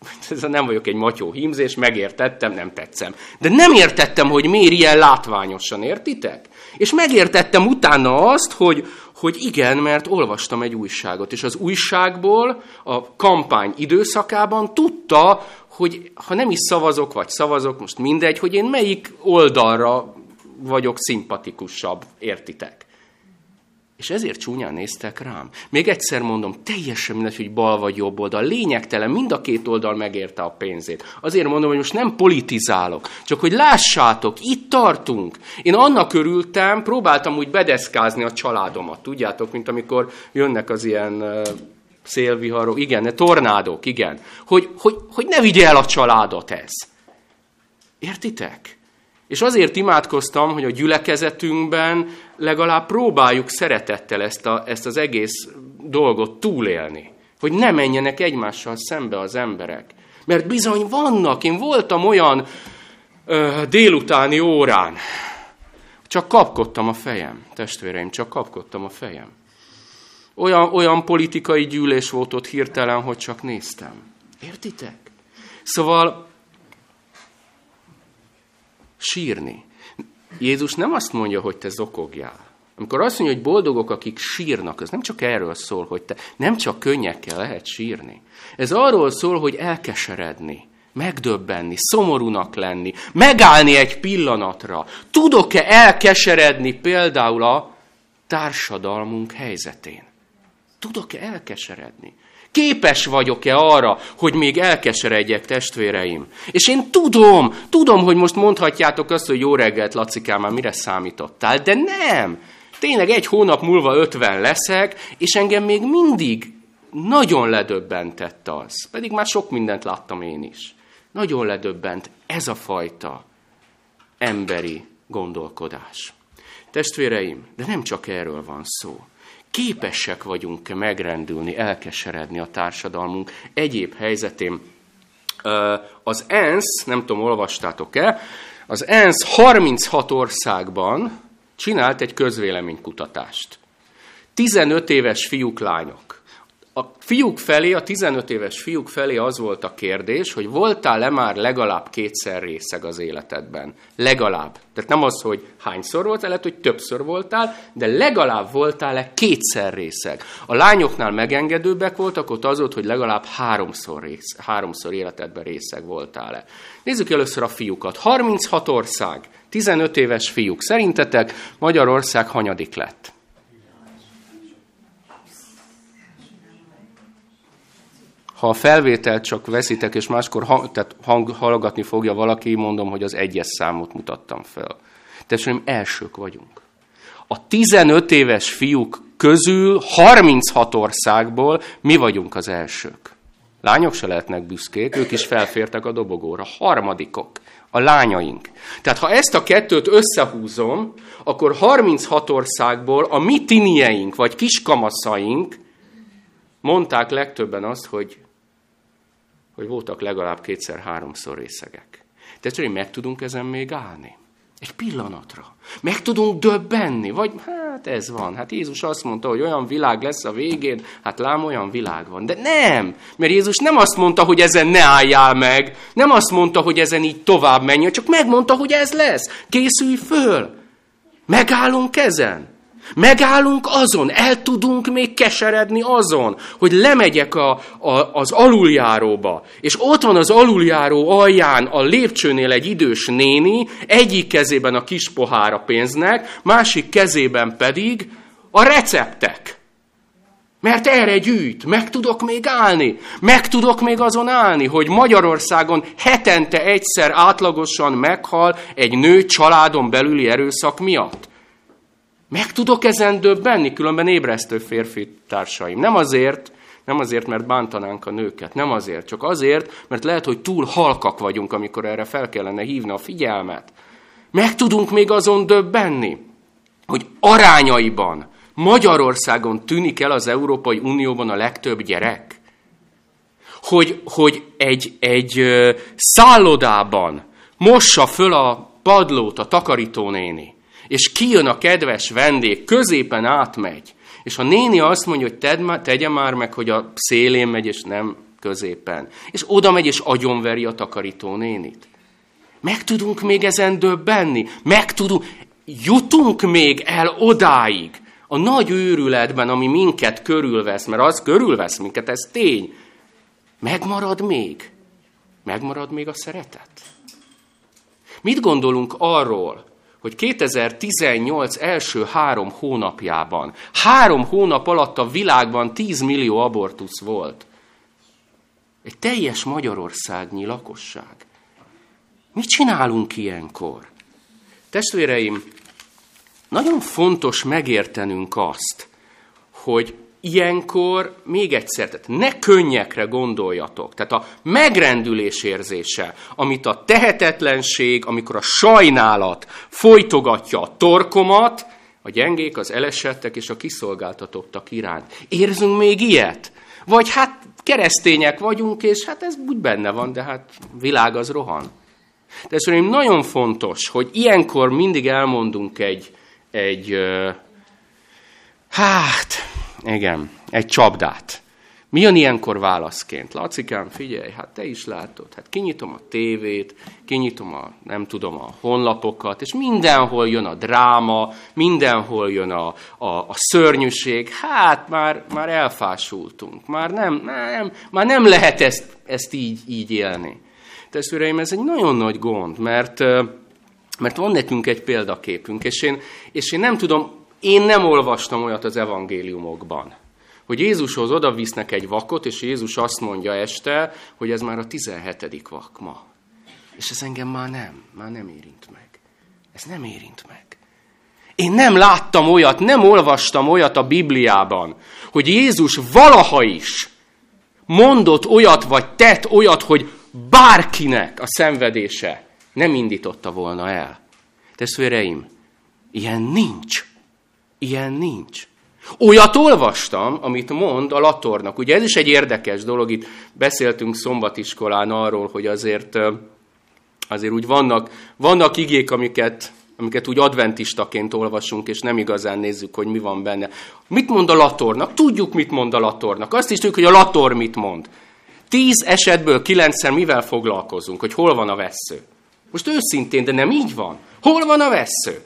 Ez nem vagyok egy matyó hímzés, megértettem, nem tetszem. De nem értettem, hogy miért ilyen látványosan, értitek? És megértettem utána azt, hogy, hogy igen, mert olvastam egy újságot, és az újságból a kampány időszakában tudta, hogy ha nem is szavazok, vagy szavazok, most mindegy, hogy én melyik oldalra vagyok szimpatikusabb, értitek? És ezért csúnyán néztek rám. Még egyszer mondom, teljesen mindegy, hogy bal vagy jobb oldal. Lényegtelen, mind a két oldal megérte a pénzét. Azért mondom, hogy most nem politizálok, csak hogy lássátok, itt tartunk. Én annak örültem, próbáltam úgy bedeszkázni a családomat, tudjátok, mint amikor jönnek az ilyen szélviharok, igen, tornádok, igen. Hogy, hogy, hogy ne vigye el a családot ez. Értitek? És azért imádkoztam, hogy a gyülekezetünkben legalább próbáljuk szeretettel ezt, a, ezt az egész dolgot túlélni. Hogy ne menjenek egymással szembe az emberek. Mert bizony vannak, én voltam olyan ö, délutáni órán, csak kapkodtam a fejem, testvéreim, csak kapkodtam a fejem. Olyan, olyan politikai gyűlés volt ott hirtelen, hogy csak néztem. Értitek? Szóval sírni. Jézus nem azt mondja, hogy te zokogjál. Amikor azt mondja, hogy boldogok, akik sírnak, az nem csak erről szól, hogy te nem csak könnyekkel lehet sírni. Ez arról szól, hogy elkeseredni, megdöbbenni, szomorúnak lenni, megállni egy pillanatra. Tudok-e elkeseredni például a társadalmunk helyzetén? Tudok-e elkeseredni? Képes vagyok-e arra, hogy még elkeseredjek, testvéreim? És én tudom, tudom, hogy most mondhatjátok azt, hogy jó reggelt, Lacikám, már mire számítottál, de nem. Tényleg egy hónap múlva ötven leszek, és engem még mindig nagyon ledöbbentett az. Pedig már sok mindent láttam én is. Nagyon ledöbbent ez a fajta emberi gondolkodás. Testvéreim, de nem csak erről van szó képesek vagyunk megrendülni, elkeseredni a társadalmunk egyéb helyzetén. Az ENSZ, nem tudom, olvastátok-e, az ENSZ 36 országban csinált egy közvéleménykutatást. 15 éves fiúk, lányok. A fiúk felé, a 15 éves fiúk felé az volt a kérdés, hogy voltál-e már legalább kétszer részeg az életedben? Legalább. Tehát nem az, hogy hányszor voltál, lehet, hogy többször voltál, de legalább voltál-e kétszer részeg. A lányoknál megengedőbbek voltak, ott az volt, hogy legalább háromszor, rész, háromszor életedben részeg voltál-e. Nézzük először a fiúkat. 36 ország, 15 éves fiúk. Szerintetek Magyarország hanyadik lett? Ha a felvételt csak veszitek, és máskor hang, tehát hang, hallgatni fogja valaki, mondom, hogy az egyes számot mutattam fel. Tehát elsők vagyunk. A 15 éves fiúk közül 36 országból mi vagyunk az elsők. Lányok se lehetnek büszkék, ők is felfértek a dobogóra. Harmadikok, a lányaink. Tehát ha ezt a kettőt összehúzom, akkor 36 országból a mi tinieink, vagy kiskamaszaink mondták legtöbben azt, hogy hogy voltak legalább kétszer-háromszor részegek. Tehát meg tudunk ezen még állni. Egy pillanatra. Meg tudunk döbbenni, vagy hát ez van. Hát Jézus azt mondta, hogy olyan világ lesz a végén, hát lám olyan világ van. De nem, mert Jézus nem azt mondta, hogy ezen ne álljál meg, nem azt mondta, hogy ezen így tovább menjen, csak megmondta, hogy ez lesz. Készülj föl. Megállunk ezen. Megállunk azon, el tudunk még keseredni azon, hogy lemegyek a, a, az aluljáróba, és ott van az aluljáró alján a lépcsőnél egy idős néni, egyik kezében a kis pohára pénznek, másik kezében pedig a receptek. Mert erre gyűjt, meg tudok még állni, meg tudok még azon állni, hogy Magyarországon hetente egyszer átlagosan meghal egy nő családon belüli erőszak miatt. Meg tudok ezen döbbenni, különben ébresztő férfi társaim. Nem azért, nem azért, mert bántanánk a nőket, nem azért, csak azért, mert lehet, hogy túl halkak vagyunk, amikor erre fel kellene hívni a figyelmet. Meg tudunk még azon döbbenni, hogy arányaiban Magyarországon tűnik el az Európai Unióban a legtöbb gyerek. Hogy, hogy egy, egy szállodában mossa föl a padlót a takarítónéni, és kijön a kedves vendég, középen átmegy, és a néni azt mondja, hogy tedd, tegye már meg, hogy a szélén megy, és nem középen. És oda megy, és agyonveri a takarító nénit. Meg tudunk még ezen döbbenni? Meg tudunk, jutunk még el odáig, a nagy őrületben, ami minket körülvesz, mert az körülvesz minket, ez tény. Megmarad még? Megmarad még a szeretet? Mit gondolunk arról, hogy 2018 első három hónapjában, három hónap alatt a világban 10 millió abortusz volt. Egy teljes Magyarországnyi lakosság. Mit csinálunk ilyenkor? Testvéreim, nagyon fontos megértenünk azt, hogy ilyenkor még egyszer, tehát ne könnyekre gondoljatok. Tehát a megrendülés érzése, amit a tehetetlenség, amikor a sajnálat folytogatja a torkomat, a gyengék, az elesettek és a kiszolgáltatottak iránt. Érzünk még ilyet? Vagy hát keresztények vagyunk, és hát ez úgy benne van, de hát világ az rohan. De szerintem nagyon fontos, hogy ilyenkor mindig elmondunk egy, egy hát, igen, egy csapdát. Mi jön ilyenkor válaszként? Lacikám, figyelj, hát te is látod, hát kinyitom a tévét, kinyitom a, nem tudom, a honlapokat, és mindenhol jön a dráma, mindenhol jön a, a, a szörnyűség, hát már, már elfásultunk, már nem, nem, már nem lehet ezt, ezt így, így élni. Testvéreim, ez egy nagyon nagy gond, mert, mert van nekünk egy példaképünk, és én, és én nem tudom, én nem olvastam olyat az evangéliumokban, hogy Jézushoz oda visznek egy vakot, és Jézus azt mondja este, hogy ez már a 17. vak ma. És ez engem már nem, már nem érint meg. Ez nem érint meg. Én nem láttam olyat, nem olvastam olyat a Bibliában, hogy Jézus valaha is mondott olyat, vagy tett olyat, hogy bárkinek a szenvedése nem indította volna el. Testvéreim, ilyen nincs. Ilyen nincs. Olyat olvastam, amit mond a Latornak. Ugye ez is egy érdekes dolog, itt beszéltünk szombatiskolán arról, hogy azért, azért úgy vannak, vannak igék, amiket amiket úgy adventistaként olvasunk, és nem igazán nézzük, hogy mi van benne. Mit mond a latornak? Tudjuk, mit mond a latornak. Azt is tudjuk, hogy a lator mit mond. Tíz esetből kilencszer mivel foglalkozunk, hogy hol van a vesző. Most őszintén, de nem így van. Hol van a vesző?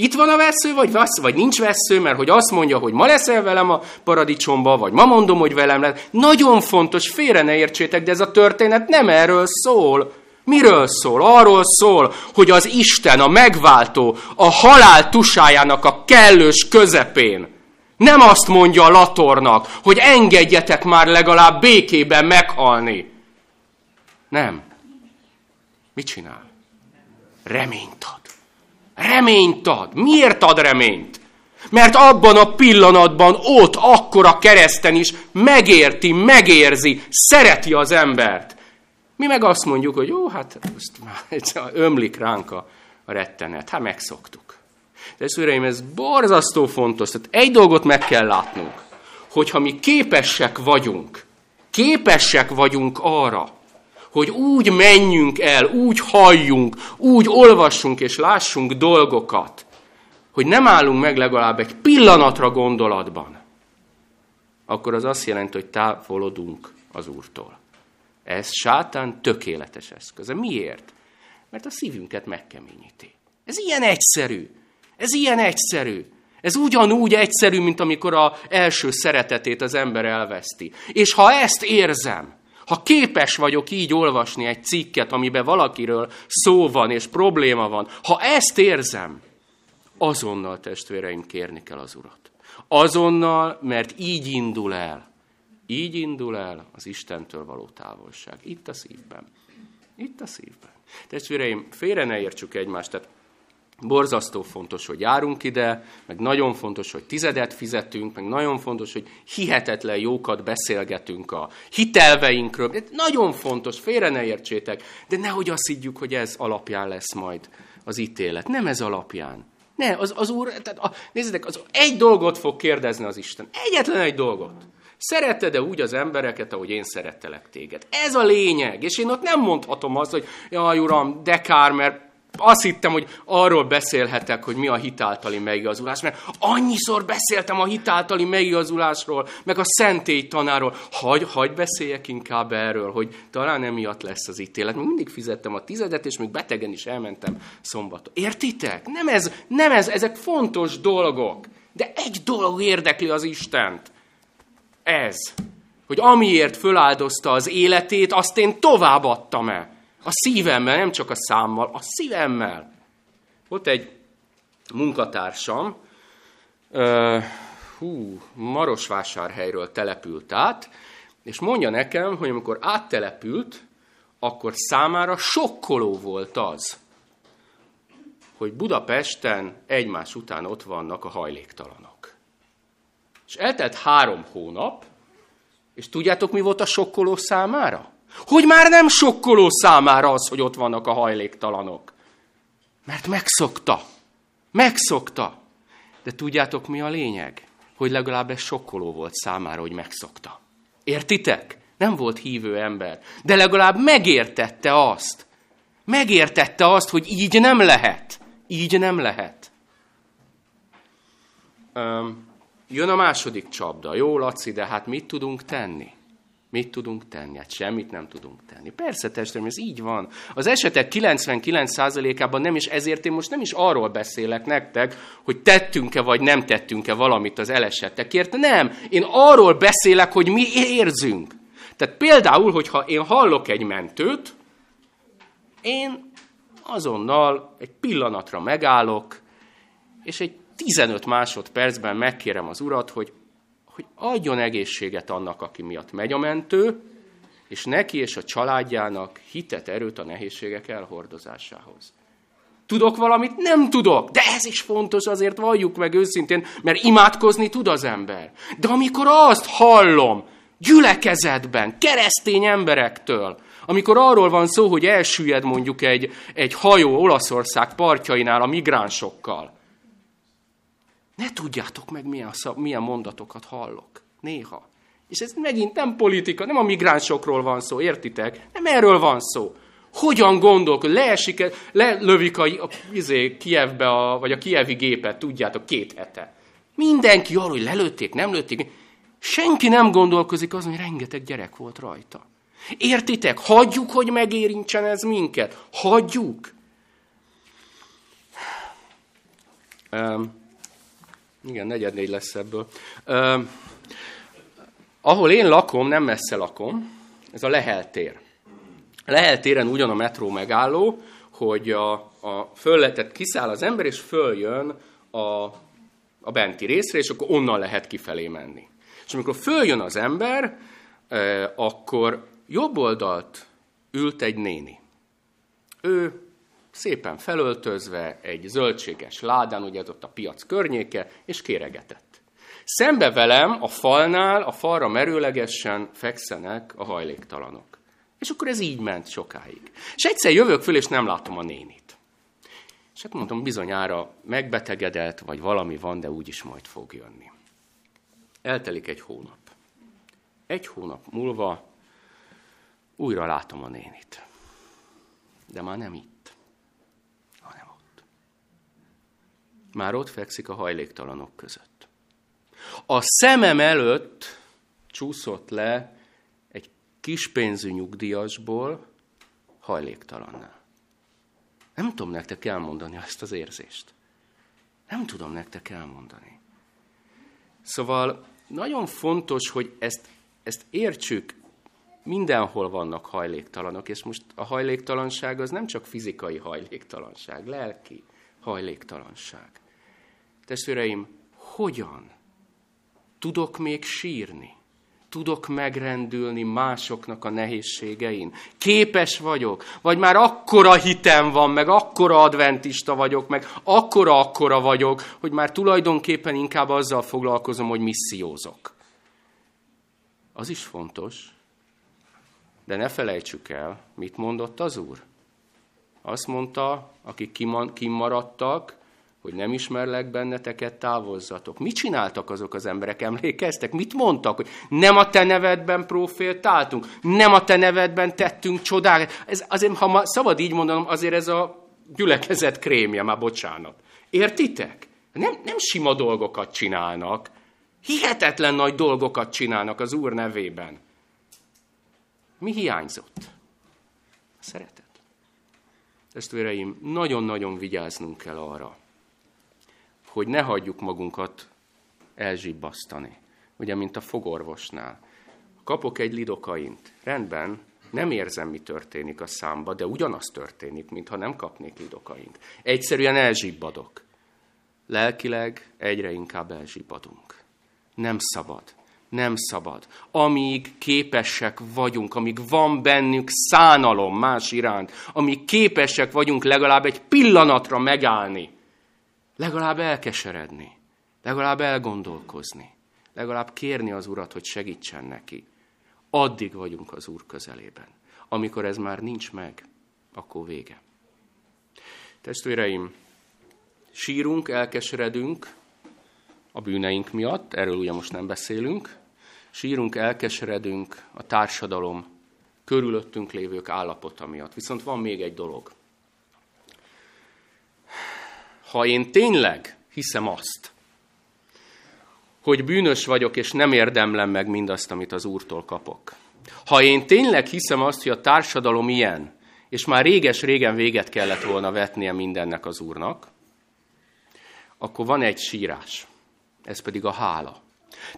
Itt van a vesző, vagy, vesz, vagy nincs vesző, mert hogy azt mondja, hogy ma leszel velem a paradicsomba, vagy ma mondom, hogy velem lesz. Nagyon fontos, félre ne értsétek, de ez a történet nem erről szól. Miről szól? Arról szól, hogy az Isten, a megváltó, a halál tusájának a kellős közepén nem azt mondja a latornak, hogy engedjetek már legalább békében meghalni. Nem. Mit csinál? Reményt ad. Reményt ad. Miért ad reményt? Mert abban a pillanatban ott, akkor a kereszten is megérti, megérzi, szereti az embert. Mi meg azt mondjuk, hogy jó, hát ezt már ömlik ránk a, a rettenet. Hát megszoktuk. De szüreim, ez borzasztó fontos. Tehát egy dolgot meg kell látnunk, hogyha mi képesek vagyunk, képesek vagyunk arra, hogy úgy menjünk el, úgy halljunk, úgy olvassunk és lássunk dolgokat, hogy nem állunk meg legalább egy pillanatra gondolatban, akkor az azt jelenti, hogy távolodunk az Úrtól. Ez sátán tökéletes eszköze. Miért? Mert a szívünket megkeményíti. Ez ilyen egyszerű. Ez ilyen egyszerű. Ez ugyanúgy egyszerű, mint amikor a első szeretetét az ember elveszti. És ha ezt érzem, ha képes vagyok így olvasni egy cikket, amiben valakiről szó van és probléma van, ha ezt érzem, azonnal testvéreim kérni kell az Urat. Azonnal, mert így indul el. Így indul el az Istentől való távolság. Itt a szívben. Itt a szívben. Testvéreim, félre ne értsük egymást. Tehát borzasztó fontos, hogy járunk ide, meg nagyon fontos, hogy tizedet fizetünk, meg nagyon fontos, hogy hihetetlen jókat beszélgetünk a hitelveinkről. Ez nagyon fontos, félre ne értsétek, de nehogy azt higgyük, hogy ez alapján lesz majd az ítélet. Nem ez alapján. Ne, az, az úr, tehát a, nézzétek, az egy dolgot fog kérdezni az Isten. Egyetlen egy dolgot. Szeretted-e úgy az embereket, ahogy én szerettelek téged? Ez a lényeg. És én ott nem mondhatom azt, hogy jaj, uram, de kár, mert azt hittem, hogy arról beszélhetek, hogy mi a hitáltali megigazulás, mert annyiszor beszéltem a hitáltali megigazulásról, meg a szentély tanáról. Hagy, hagy beszéljek inkább erről, hogy talán emiatt lesz az ítélet. Még mindig fizettem a tizedet, és még betegen is elmentem szombaton. Értitek? Nem ez, nem ez, ezek fontos dolgok. De egy dolog érdekli az Istent. Ez, hogy amiért föláldozta az életét, azt én továbbadtam el. A szívemmel, nem csak a számmal, a szívemmel. Volt egy munkatársam, hú, Marosvásárhelyről települt át, és mondja nekem, hogy amikor áttelepült, akkor számára sokkoló volt az, hogy Budapesten egymás után ott vannak a hajléktalanok. És eltelt három hónap, és tudjátok, mi volt a sokkoló számára? Hogy már nem sokkoló számára az, hogy ott vannak a hajléktalanok. Mert megszokta. Megszokta. De tudjátok, mi a lényeg? Hogy legalább ez sokkoló volt számára, hogy megszokta. Értitek? Nem volt hívő ember. De legalább megértette azt. Megértette azt, hogy így nem lehet. Így nem lehet. Öm, jön a második csapda. Jó, Laci, de hát mit tudunk tenni? Mit tudunk tenni? Hát semmit nem tudunk tenni. Persze, testvérem, ez így van. Az esetek 99%-ában nem is ezért én most nem is arról beszélek nektek, hogy tettünk-e vagy nem tettünk-e valamit az elesettekért. Nem, én arról beszélek, hogy mi érzünk. Tehát például, hogyha én hallok egy mentőt, én azonnal egy pillanatra megállok, és egy 15 másodpercben megkérem az urat, hogy hogy adjon egészséget annak, aki miatt megy a mentő, és neki és a családjának hitet, erőt a nehézségek elhordozásához. Tudok valamit? Nem tudok. De ez is fontos, azért valljuk meg őszintén, mert imádkozni tud az ember. De amikor azt hallom, gyülekezetben, keresztény emberektől, amikor arról van szó, hogy elsüllyed mondjuk egy, egy hajó Olaszország partjainál a migránsokkal, ne tudjátok meg, milyen, szab, milyen mondatokat hallok. Néha. És ez megint nem politika, nem a migránsokról van szó, értitek? Nem erről van szó. Hogyan gondolkodik? Leesik, lelövik a, a izé, Kievbe, a, vagy a kievi gépet, tudjátok, két hete. Mindenki arról, hogy lelőtték, nem lőtték. Senki nem gondolkozik azon, hogy rengeteg gyerek volt rajta. Értitek? Hagyjuk, hogy megérintsen ez minket. Hagyjuk. Um, igen, negyed négy lesz ebből. Um, ahol én lakom, nem messze lakom, ez a Lehel tér. Lehel téren ugyan a metró megálló, hogy a, a fölletet kiszáll az ember, és följön a, a benti részre, és akkor onnan lehet kifelé menni. És amikor följön az ember, eh, akkor jobb oldalt ült egy néni. Ő szépen felöltözve, egy zöldséges ládán, ugye ott a piac környéke, és kéregetett. Szembe velem a falnál, a falra merőlegesen fekszenek a hajléktalanok. És akkor ez így ment sokáig. És egyszer jövök föl, és nem látom a nénit. És hát mondtam, bizonyára megbetegedett, vagy valami van, de úgyis majd fog jönni. Eltelik egy hónap. Egy hónap múlva újra látom a nénit. De már nem itt, hanem ott. Már ott fekszik a hajléktalanok között. A szemem előtt csúszott le egy kispénzű nyugdíjasból hajléktalannál. Nem tudom nektek elmondani ezt az érzést. Nem tudom nektek elmondani. Szóval nagyon fontos, hogy ezt, ezt értsük, mindenhol vannak hajléktalanok, és most a hajléktalanság az nem csak fizikai hajléktalanság, lelki hajléktalanság. Testvéreim, hogyan tudok még sírni? Tudok megrendülni másoknak a nehézségein? Képes vagyok? Vagy már akkora hitem van, meg akkora adventista vagyok, meg akkora-akkora vagyok, hogy már tulajdonképpen inkább azzal foglalkozom, hogy missziózok. Az is fontos, de ne felejtsük el, mit mondott az Úr. Azt mondta, akik kimaradtak, hogy nem ismerlek benneteket, távozzatok. Mit csináltak azok az emberek, emlékeztek? Mit mondtak? Hogy nem a te nevedben profétáltunk, nem a te nevedben tettünk csodák. Ez azért, ha ma szabad így mondanom, azért ez a gyülekezet krémje, már bocsánat. Értitek? Nem, nem sima dolgokat csinálnak, hihetetlen nagy dolgokat csinálnak az Úr nevében. Mi hiányzott? A szeretet. Testvéreim, nagyon-nagyon vigyáznunk kell arra, hogy ne hagyjuk magunkat elzsibbasztani. Ugye, mint a fogorvosnál. Kapok egy lidokaint, rendben, nem érzem, mi történik a számba, de ugyanaz történik, mintha nem kapnék lidokaint. Egyszerűen elzsibbadok. Lelkileg egyre inkább elzsibbadunk. Nem szabad. Nem szabad. Amíg képesek vagyunk, amíg van bennünk szánalom más iránt, amíg képesek vagyunk legalább egy pillanatra megállni, legalább elkeseredni, legalább elgondolkozni, legalább kérni az Urat, hogy segítsen neki. Addig vagyunk az Úr közelében. Amikor ez már nincs meg, akkor vége. Testvéreim, sírunk, elkeseredünk, a bűneink miatt, erről ugye most nem beszélünk, sírunk, elkeseredünk a társadalom körülöttünk lévők állapota miatt. Viszont van még egy dolog. Ha én tényleg hiszem azt, hogy bűnös vagyok, és nem érdemlem meg mindazt, amit az Úrtól kapok. Ha én tényleg hiszem azt, hogy a társadalom ilyen, és már réges-régen véget kellett volna vetnie mindennek az Úrnak, akkor van egy sírás ez pedig a hála.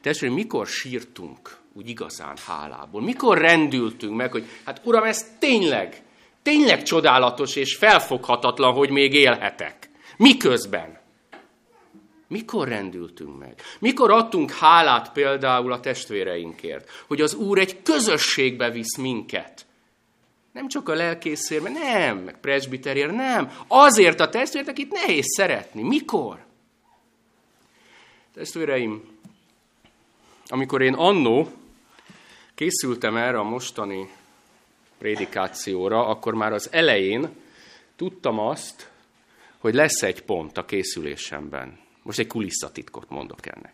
Testvérem, mikor sírtunk úgy igazán hálából? Mikor rendültünk meg, hogy hát uram, ez tényleg, tényleg csodálatos és felfoghatatlan, hogy még élhetek. Miközben? Mikor rendültünk meg? Mikor adtunk hálát például a testvéreinkért, hogy az Úr egy közösségbe visz minket? Nem csak a lelkészért, nem, meg presbiterért, nem. Azért a testvért, akit nehéz szeretni. Mikor? Testvéreim, amikor én annó készültem erre a mostani prédikációra, akkor már az elején tudtam azt, hogy lesz egy pont a készülésemben. Most egy kulisszatitkot mondok ennek.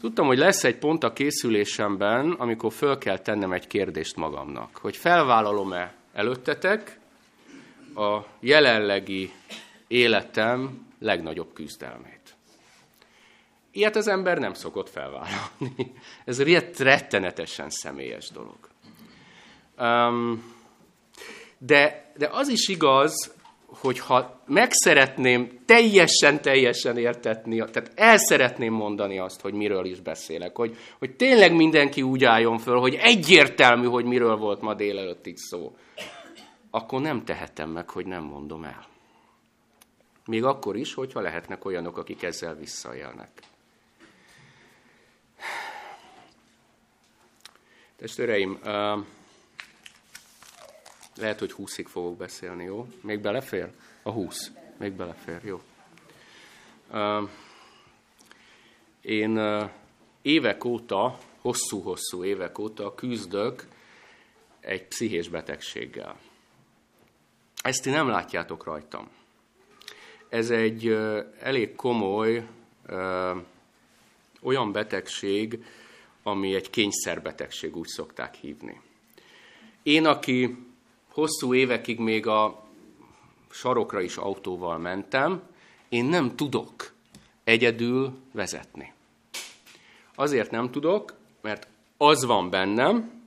Tudtam, hogy lesz egy pont a készülésemben, amikor föl kell tennem egy kérdést magamnak, hogy felvállalom-e előttetek a jelenlegi életem legnagyobb küzdelmét. Ilyet az ember nem szokott felvállalni. Ez rettenetesen személyes dolog. De, de az is igaz, hogy ha meg szeretném teljesen, teljesen értetni, tehát el szeretném mondani azt, hogy miről is beszélek, hogy, hogy tényleg mindenki úgy álljon föl, hogy egyértelmű, hogy miről volt ma délelőtt itt szó, akkor nem tehetem meg, hogy nem mondom el. Még akkor is, hogyha lehetnek olyanok, akik ezzel visszaélnek. Testőreim, lehet, hogy húszig fogok beszélni, jó? Még belefér? A húsz. Még belefér, jó. Én évek óta, hosszú-hosszú évek óta küzdök egy pszichés betegséggel. Ezt ti nem látjátok rajtam. Ez egy elég komoly olyan betegség, ami egy kényszerbetegség, úgy szokták hívni. Én, aki hosszú évekig még a sarokra is autóval mentem, én nem tudok egyedül vezetni. Azért nem tudok, mert az van bennem,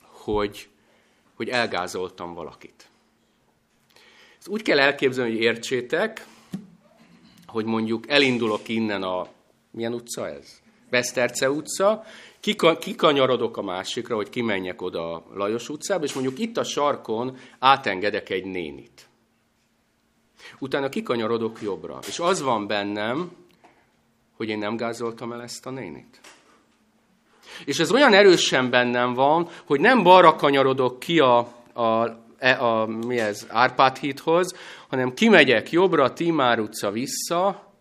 hogy, hogy elgázoltam valakit. Ezt úgy kell elképzelni, hogy értsétek, hogy mondjuk elindulok innen a... Milyen utca ez? Beszterce utca, kikanyarodok a másikra, hogy kimenjek oda a Lajos utcába, és mondjuk itt a sarkon átengedek egy nénit. Utána kikanyarodok jobbra, és az van bennem, hogy én nem gázoltam el ezt a nénit. És ez olyan erősen bennem van, hogy nem balra kanyarodok ki a, a, a, e, a mi ez, Árpád hídhoz, hanem kimegyek jobbra, Timár utca vissza,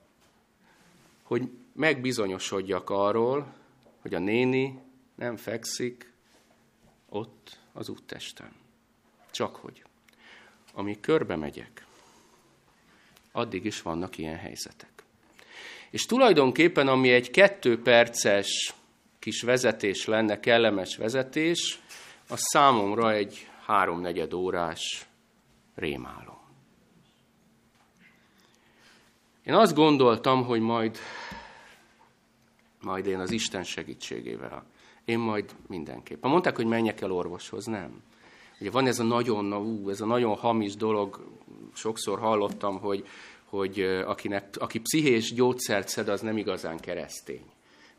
hogy megbizonyosodjak arról, hogy a néni nem fekszik ott az úttesten. Csak hogy, amíg körbe megyek, addig is vannak ilyen helyzetek. És tulajdonképpen, ami egy kettő perces kis vezetés lenne, kellemes vezetés, az számomra egy háromnegyed órás rémálom. Én azt gondoltam, hogy majd majd én az Isten segítségével. Én majd mindenképpen. Mondták, hogy menjek el orvoshoz, nem. Ugye van ez a nagyon, ú, ez a nagyon hamis dolog, sokszor hallottam, hogy, hogy akinek, aki pszichés gyógyszert szed, az nem igazán keresztény.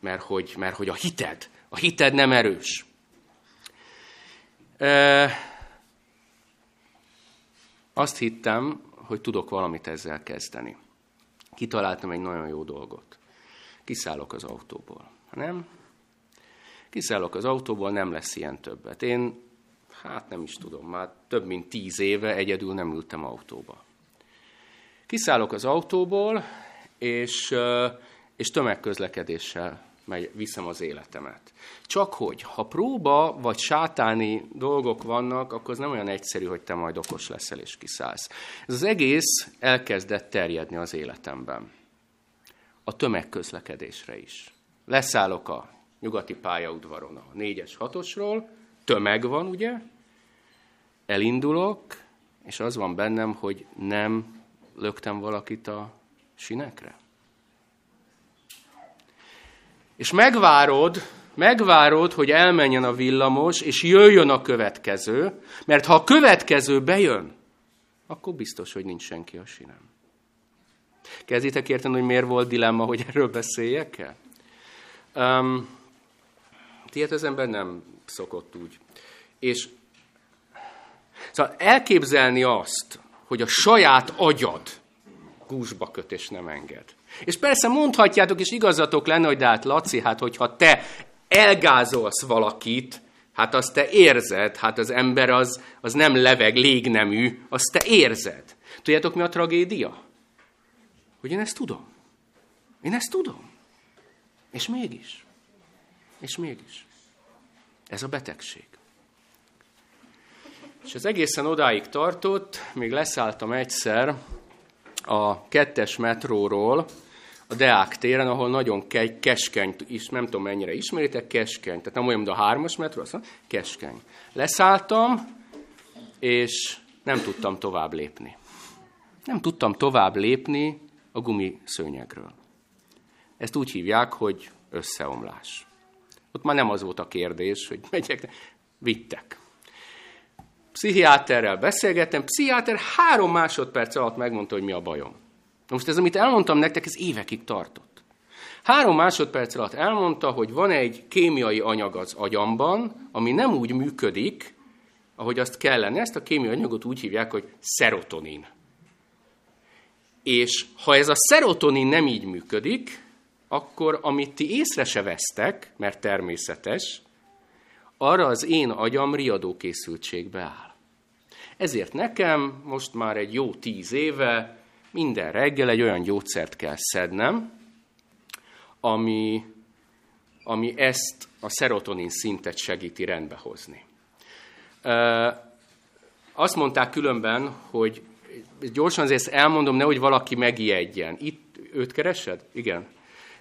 Mert hogy, mert hogy a hited, a hited nem erős. E, azt hittem, hogy tudok valamit ezzel kezdeni. Kitaláltam egy nagyon jó dolgot kiszállok az autóból. Nem, kiszállok az autóból, nem lesz ilyen többet. Én, hát nem is tudom, már több mint tíz éve egyedül nem ültem autóba. Kiszállok az autóból, és, és tömegközlekedéssel megy, viszem az életemet. Csak hogy, ha próba vagy sátáni dolgok vannak, akkor az nem olyan egyszerű, hogy te majd okos leszel és kiszállsz. Ez az egész elkezdett terjedni az életemben a tömegközlekedésre is. Leszállok a nyugati pályaudvaron a 4-es 6-osról, tömeg van, ugye? Elindulok, és az van bennem, hogy nem löktem valakit a sinekre. És megvárod, megvárod, hogy elmenjen a villamos, és jöjjön a következő, mert ha a következő bejön, akkor biztos, hogy nincs senki a sinem. Kezditek érteni, hogy miért volt dilemma, hogy erről beszéljek el? Um, Tiet az ember nem szokott úgy. És szóval elképzelni azt, hogy a saját agyad gúzsba köt és nem enged. És persze mondhatjátok, és igazatok lenne, hogy de hát Laci, hát hogyha te elgázolsz valakit, hát azt te érzed, hát az ember az, az nem leveg, légnemű, azt te érzed. Tudjátok, mi a tragédia? Hogy én ezt tudom. Én ezt tudom. És mégis. És mégis. Ez a betegség. És ez egészen odáig tartott, még leszálltam egyszer a kettes metróról, a Deák téren, ahol nagyon ke- keskeny, is, nem tudom mennyire ismeritek, keskeny, tehát nem olyan, mint a hármas metró, azt mondom, keskeny. Leszálltam, és nem tudtam tovább lépni. Nem tudtam tovább lépni a gumiszőnyegről. Ezt úgy hívják, hogy összeomlás. Ott már nem az volt a kérdés, hogy megyek, vittek. Pszichiáterrel beszélgettem, pszichiáter három másodperc alatt megmondta, hogy mi a bajom. Most ez, amit elmondtam nektek, ez évekig tartott. Három másodperc alatt elmondta, hogy van egy kémiai anyag az agyamban, ami nem úgy működik, ahogy azt kellene. Ezt a kémiai anyagot úgy hívják, hogy szerotonin. És ha ez a szerotonin nem így működik, akkor amit ti észre se vesztek, mert természetes, arra az én agyam riadókészültségbe áll. Ezért nekem most már egy jó tíz éve minden reggel egy olyan gyógyszert kell szednem, ami, ami ezt a szerotonin szintet segíti rendbe hozni. Azt mondták különben, hogy gyorsan azért elmondom, nehogy valaki megijedjen. Itt őt keresed? Igen.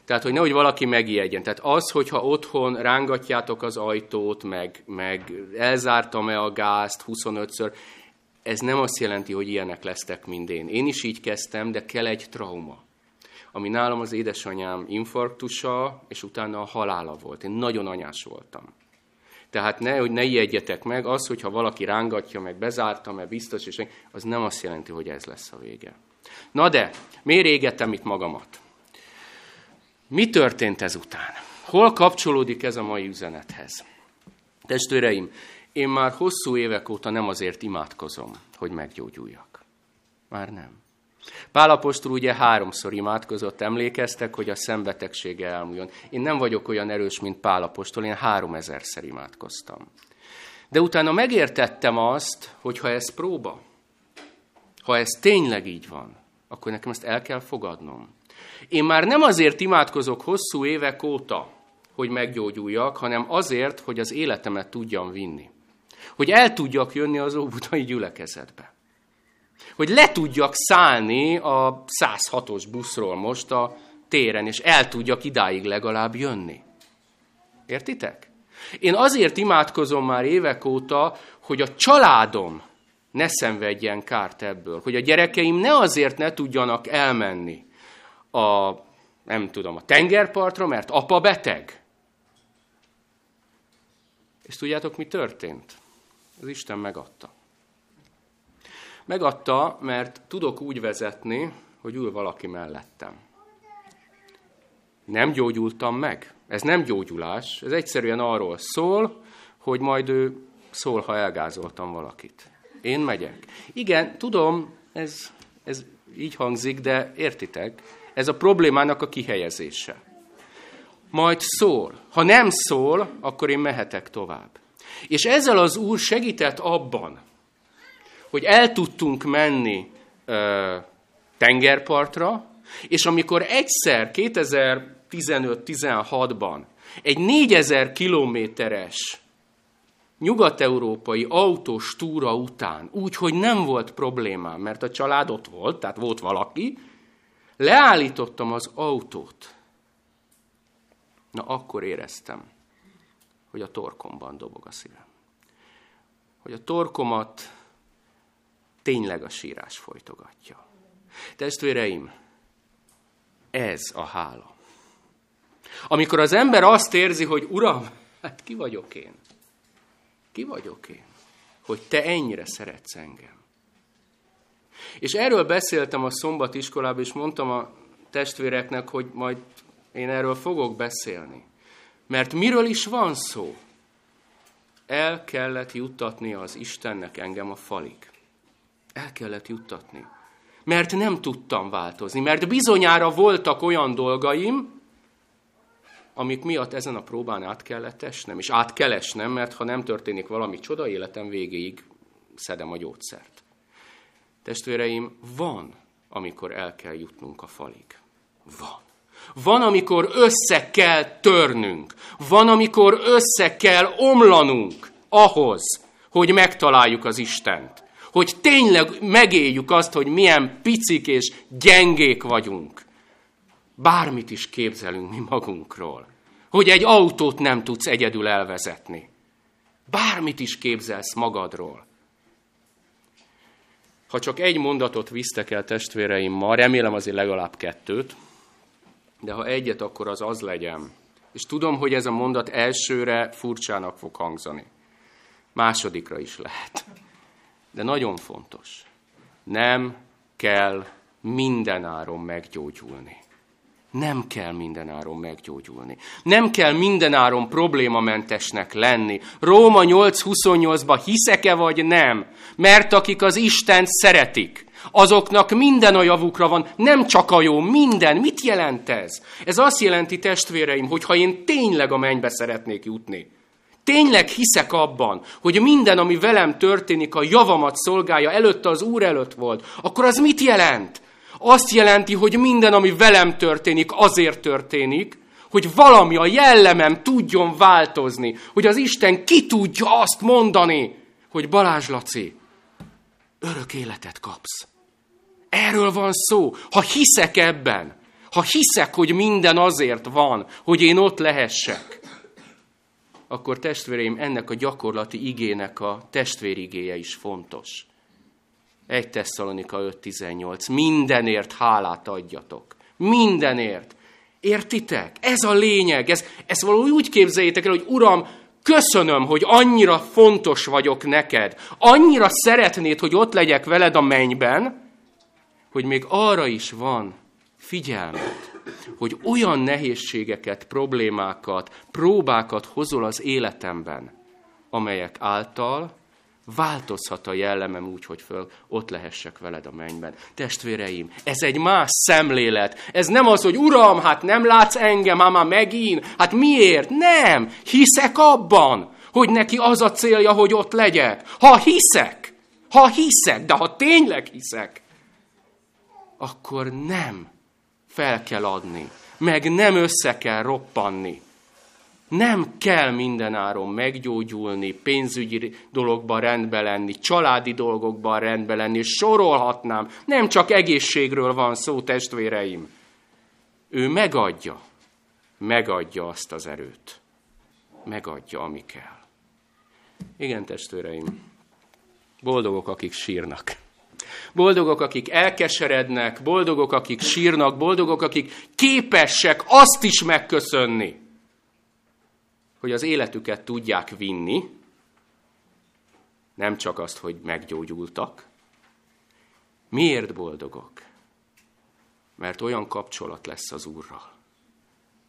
Tehát, hogy nehogy valaki megijedjen. Tehát az, hogyha otthon rángatjátok az ajtót, meg, meg elzártam-e a gázt 25-ször, ez nem azt jelenti, hogy ilyenek lesztek, mint én. Én is így kezdtem, de kell egy trauma. Ami nálam az édesanyám infarktusa, és utána a halála volt. Én nagyon anyás voltam. Tehát ne, hogy ne ijedjetek meg, az, hogyha valaki rángatja, meg bezártam, mert biztos, és az nem azt jelenti, hogy ez lesz a vége. Na de, miért égettem itt magamat? Mi történt ezután? Hol kapcsolódik ez a mai üzenethez? Testvéreim, én már hosszú évek óta nem azért imádkozom, hogy meggyógyuljak. Már nem. Pálapostól ugye háromszor imádkozott, emlékeztek, hogy a szembetegsége elmúljon. Én nem vagyok olyan erős, mint Pálapostól, én három ezerszer imádkoztam. De utána megértettem azt, hogy ha ez próba, ha ez tényleg így van, akkor nekem ezt el kell fogadnom. Én már nem azért imádkozok hosszú évek óta, hogy meggyógyuljak, hanem azért, hogy az életemet tudjam vinni. Hogy el tudjak jönni az óbudai gyülekezetbe. Hogy le tudjak szállni a 106-os buszról most a téren, és el tudjak idáig legalább jönni. Értitek? Én azért imádkozom már évek óta, hogy a családom ne szenvedjen kárt ebből. Hogy a gyerekeim ne azért ne tudjanak elmenni a, nem tudom, a tengerpartra, mert apa beteg. És tudjátok, mi történt? Az Isten megadta. Megadta, mert tudok úgy vezetni, hogy ül valaki mellettem. Nem gyógyultam meg. Ez nem gyógyulás, ez egyszerűen arról szól, hogy majd ő szól, ha elgázoltam valakit. Én megyek. Igen, tudom, ez, ez így hangzik, de értitek, ez a problémának a kihelyezése. Majd szól. Ha nem szól, akkor én mehetek tovább. És ezzel az Úr segített abban, hogy el tudtunk menni ö, tengerpartra, és amikor egyszer 2015-16-ban egy 4000 kilométeres nyugat-európai autós túra után, úgy, hogy nem volt problémám, mert a család ott volt, tehát volt valaki, leállítottam az autót. Na akkor éreztem, hogy a torkomban dobog a szívem. Hogy a torkomat tényleg a sírás folytogatja. Testvéreim, ez a hála. Amikor az ember azt érzi, hogy Uram, hát ki vagyok én? Ki vagyok én? Hogy te ennyire szeretsz engem. És erről beszéltem a szombatiskolában, és mondtam a testvéreknek, hogy majd én erről fogok beszélni. Mert miről is van szó? El kellett juttatni az Istennek engem a falig. El kellett juttatni. Mert nem tudtam változni, mert bizonyára voltak olyan dolgaim, amik miatt ezen a próbán át kellett esnem, és át kell esnem, mert ha nem történik valami csoda, életem végéig szedem a gyógyszert. Testvéreim, van, amikor el kell jutnunk a falig. Van. Van, amikor össze kell törnünk. Van, amikor össze kell omlanunk ahhoz, hogy megtaláljuk az Istent. Hogy tényleg megéljük azt, hogy milyen picik és gyengék vagyunk. Bármit is képzelünk mi magunkról. Hogy egy autót nem tudsz egyedül elvezetni. Bármit is képzelsz magadról. Ha csak egy mondatot visztek el testvéreim ma, remélem azért legalább kettőt, de ha egyet, akkor az az legyen. És tudom, hogy ez a mondat elsőre furcsának fog hangzani. Másodikra is lehet. De nagyon fontos. Nem kell mindenáron meggyógyulni. Nem kell mindenáron meggyógyulni. Nem kell mindenáron problémamentesnek lenni. Róma 8.28-ba hiszek-e vagy nem? Mert akik az Isten szeretik, azoknak minden a javukra van, nem csak a jó, minden. Mit jelent ez? Ez azt jelenti, testvéreim, hogy ha én tényleg a mennybe szeretnék jutni, tényleg hiszek abban, hogy minden, ami velem történik, a javamat szolgálja, előtte az Úr előtt volt, akkor az mit jelent? Azt jelenti, hogy minden, ami velem történik, azért történik, hogy valami a jellemem tudjon változni, hogy az Isten ki tudja azt mondani, hogy Balázs Laci, örök életet kapsz. Erről van szó. Ha hiszek ebben, ha hiszek, hogy minden azért van, hogy én ott lehessek, akkor testvéreim, ennek a gyakorlati igének a testvérigéje is fontos. 1 Tesszalonika 5.18. Mindenért hálát adjatok. Mindenért. Értitek? Ez a lényeg. Ez, ez valahogy úgy képzeljétek el, hogy Uram, köszönöm, hogy annyira fontos vagyok neked. Annyira szeretnéd, hogy ott legyek veled a mennyben, hogy még arra is van figyelmet, hogy olyan nehézségeket, problémákat, próbákat hozol az életemben, amelyek által változhat a jellemem úgy, hogy föl ott lehessek veled a mennyben. Testvéreim, ez egy más szemlélet. Ez nem az, hogy Uram, hát nem látsz engem, hát már megint. Hát miért? Nem. Hiszek abban, hogy neki az a célja, hogy ott legyek. Ha hiszek, ha hiszek, de ha tényleg hiszek, akkor nem fel kell adni, meg nem össze kell roppanni. Nem kell mindenáron meggyógyulni, pénzügyi dologban rendbe lenni, családi dolgokban rendbe lenni, sorolhatnám. Nem csak egészségről van szó, testvéreim. Ő megadja, megadja azt az erőt. Megadja, ami kell. Igen, testvéreim, boldogok, akik sírnak. Boldogok, akik elkeserednek, boldogok, akik sírnak, boldogok, akik képesek azt is megköszönni, hogy az életüket tudják vinni, nem csak azt, hogy meggyógyultak. Miért boldogok? Mert olyan kapcsolat lesz az Úrral.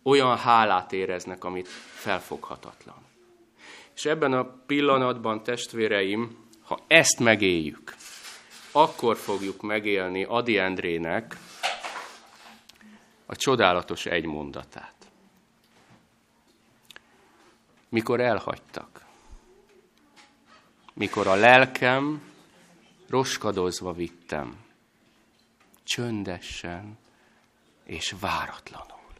Olyan hálát éreznek, amit felfoghatatlan. És ebben a pillanatban, testvéreim, ha ezt megéljük, akkor fogjuk megélni Adi Endrének a csodálatos egy mondatát. Mikor elhagytak, mikor a lelkem roskadozva vittem, csöndesen és váratlanul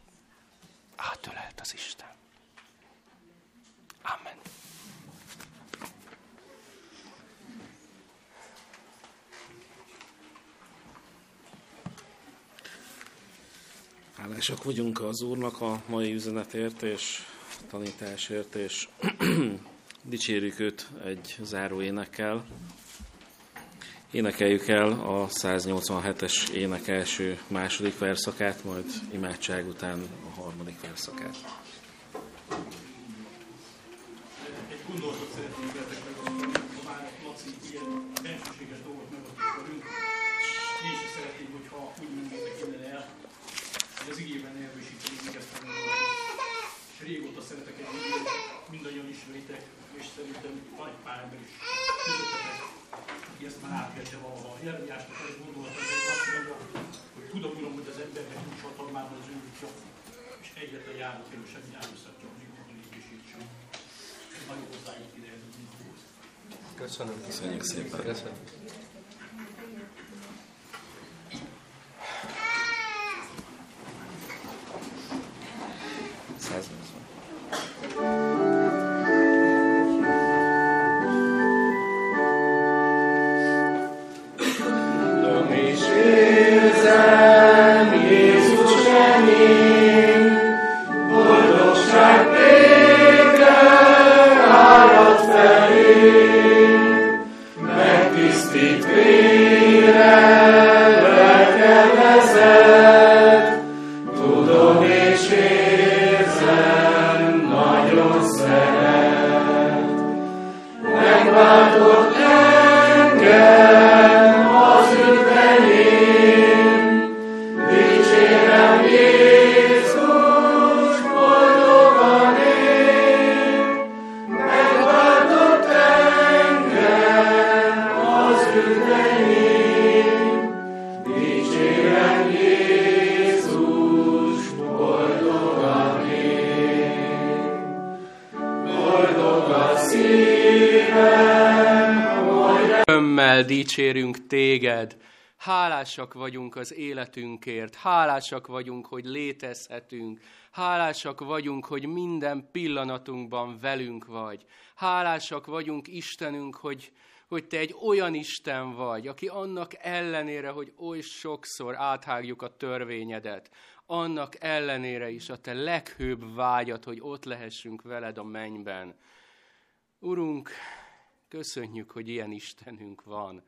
átölelt az Isten. Amen. Hálásak vagyunk az Úrnak a mai üzenetért és tanításért, és dicsérjük őt egy záró énekkel. Énekeljük el a 187-es ének első második verszakát, majd imádság után a harmadik verszakát. Egy gondolatot szeretnék Jeremiásnak egy gondolat, hogy azt mondja, hogy tudom, uram, hogy az embernek nincs hatalmában az ő útja, és egyetlen járóként sem járőszatja, amíg a lépését Ez nagyon hozzájuk ide ez az Köszönöm. Köszönjük szépen. Köszönöm. Deus é. Lembra feldicsérünk téged, Hálásak vagyunk az életünkért, hálásak vagyunk, hogy létezhetünk, hálásak vagyunk, hogy minden pillanatunkban velünk vagy. Hálásak vagyunk, Istenünk, hogy, hogy Te egy olyan Isten vagy, aki annak ellenére, hogy oly sokszor áthágjuk a törvényedet, annak ellenére is a Te leghőbb vágyat, hogy ott lehessünk veled a mennyben. Urunk, köszönjük, hogy ilyen Istenünk van.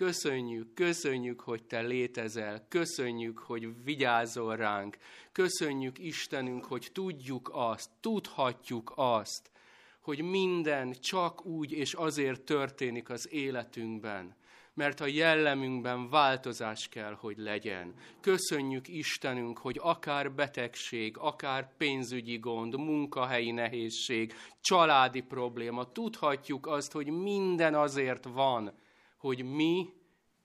Köszönjük, köszönjük, hogy Te létezel, köszönjük, hogy vigyázol ránk, köszönjük Istenünk, hogy tudjuk azt, tudhatjuk azt, hogy minden csak úgy és azért történik az életünkben, mert a jellemünkben változás kell, hogy legyen. Köszönjük Istenünk, hogy akár betegség, akár pénzügyi gond, munkahelyi nehézség, családi probléma, tudhatjuk azt, hogy minden azért van, hogy mi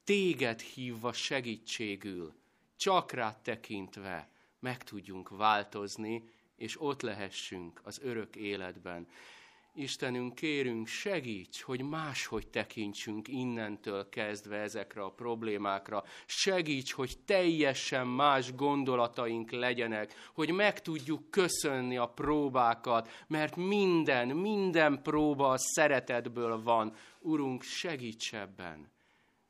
téged hívva segítségül, csak rád tekintve meg tudjunk változni, és ott lehessünk az örök életben. Istenünk, kérünk, segíts, hogy máshogy tekintsünk innentől kezdve ezekre a problémákra. Segíts, hogy teljesen más gondolataink legyenek, hogy meg tudjuk köszönni a próbákat, mert minden, minden próba a szeretetből van. Urunk, segíts ebben!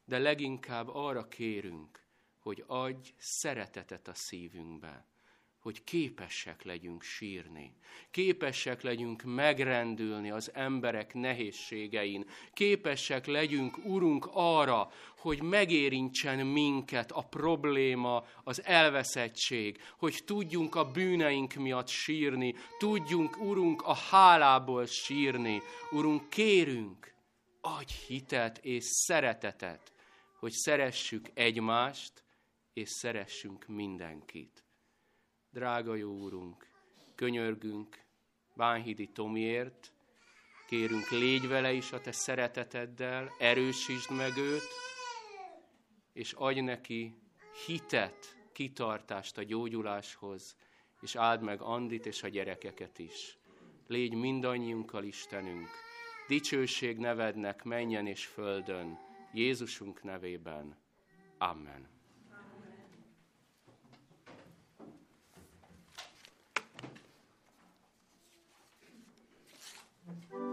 De leginkább arra kérünk, hogy adj szeretetet a szívünkbe hogy képesek legyünk sírni, képesek legyünk megrendülni az emberek nehézségein, képesek legyünk, Urunk, arra, hogy megérintsen minket a probléma, az elveszettség, hogy tudjunk a bűneink miatt sírni, tudjunk, Urunk, a hálából sírni. Urunk, kérünk, adj hitet és szeretetet, hogy szeressük egymást, és szeressünk mindenkit. Drága jó Úrunk, könyörgünk Bánhidi Tomiért, kérünk, légy vele is a Te szereteteddel, erősítsd meg őt, és adj neki hitet, kitartást a gyógyuláshoz, és áld meg Andit és a gyerekeket is. Légy mindannyiunkkal Istenünk, dicsőség nevednek menjen és földön, Jézusunk nevében. Amen. új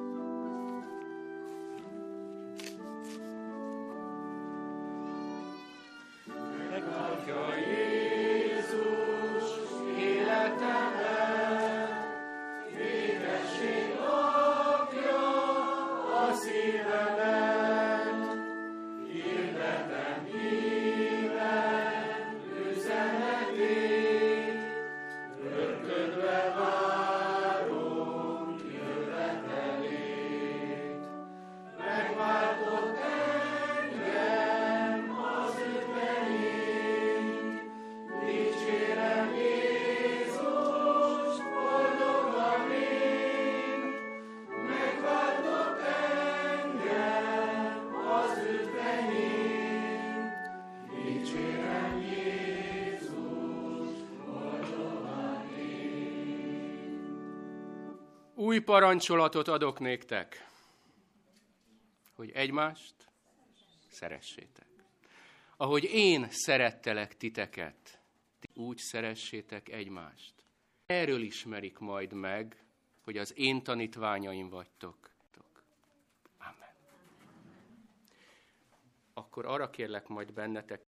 parancsolatot adok néktek, hogy egymást szeressétek. Ahogy én szerettelek titeket, ti úgy szeressétek egymást. Erről ismerik majd meg, hogy az én tanítványaim vagytok. Amen. Akkor arra kérlek majd bennetek,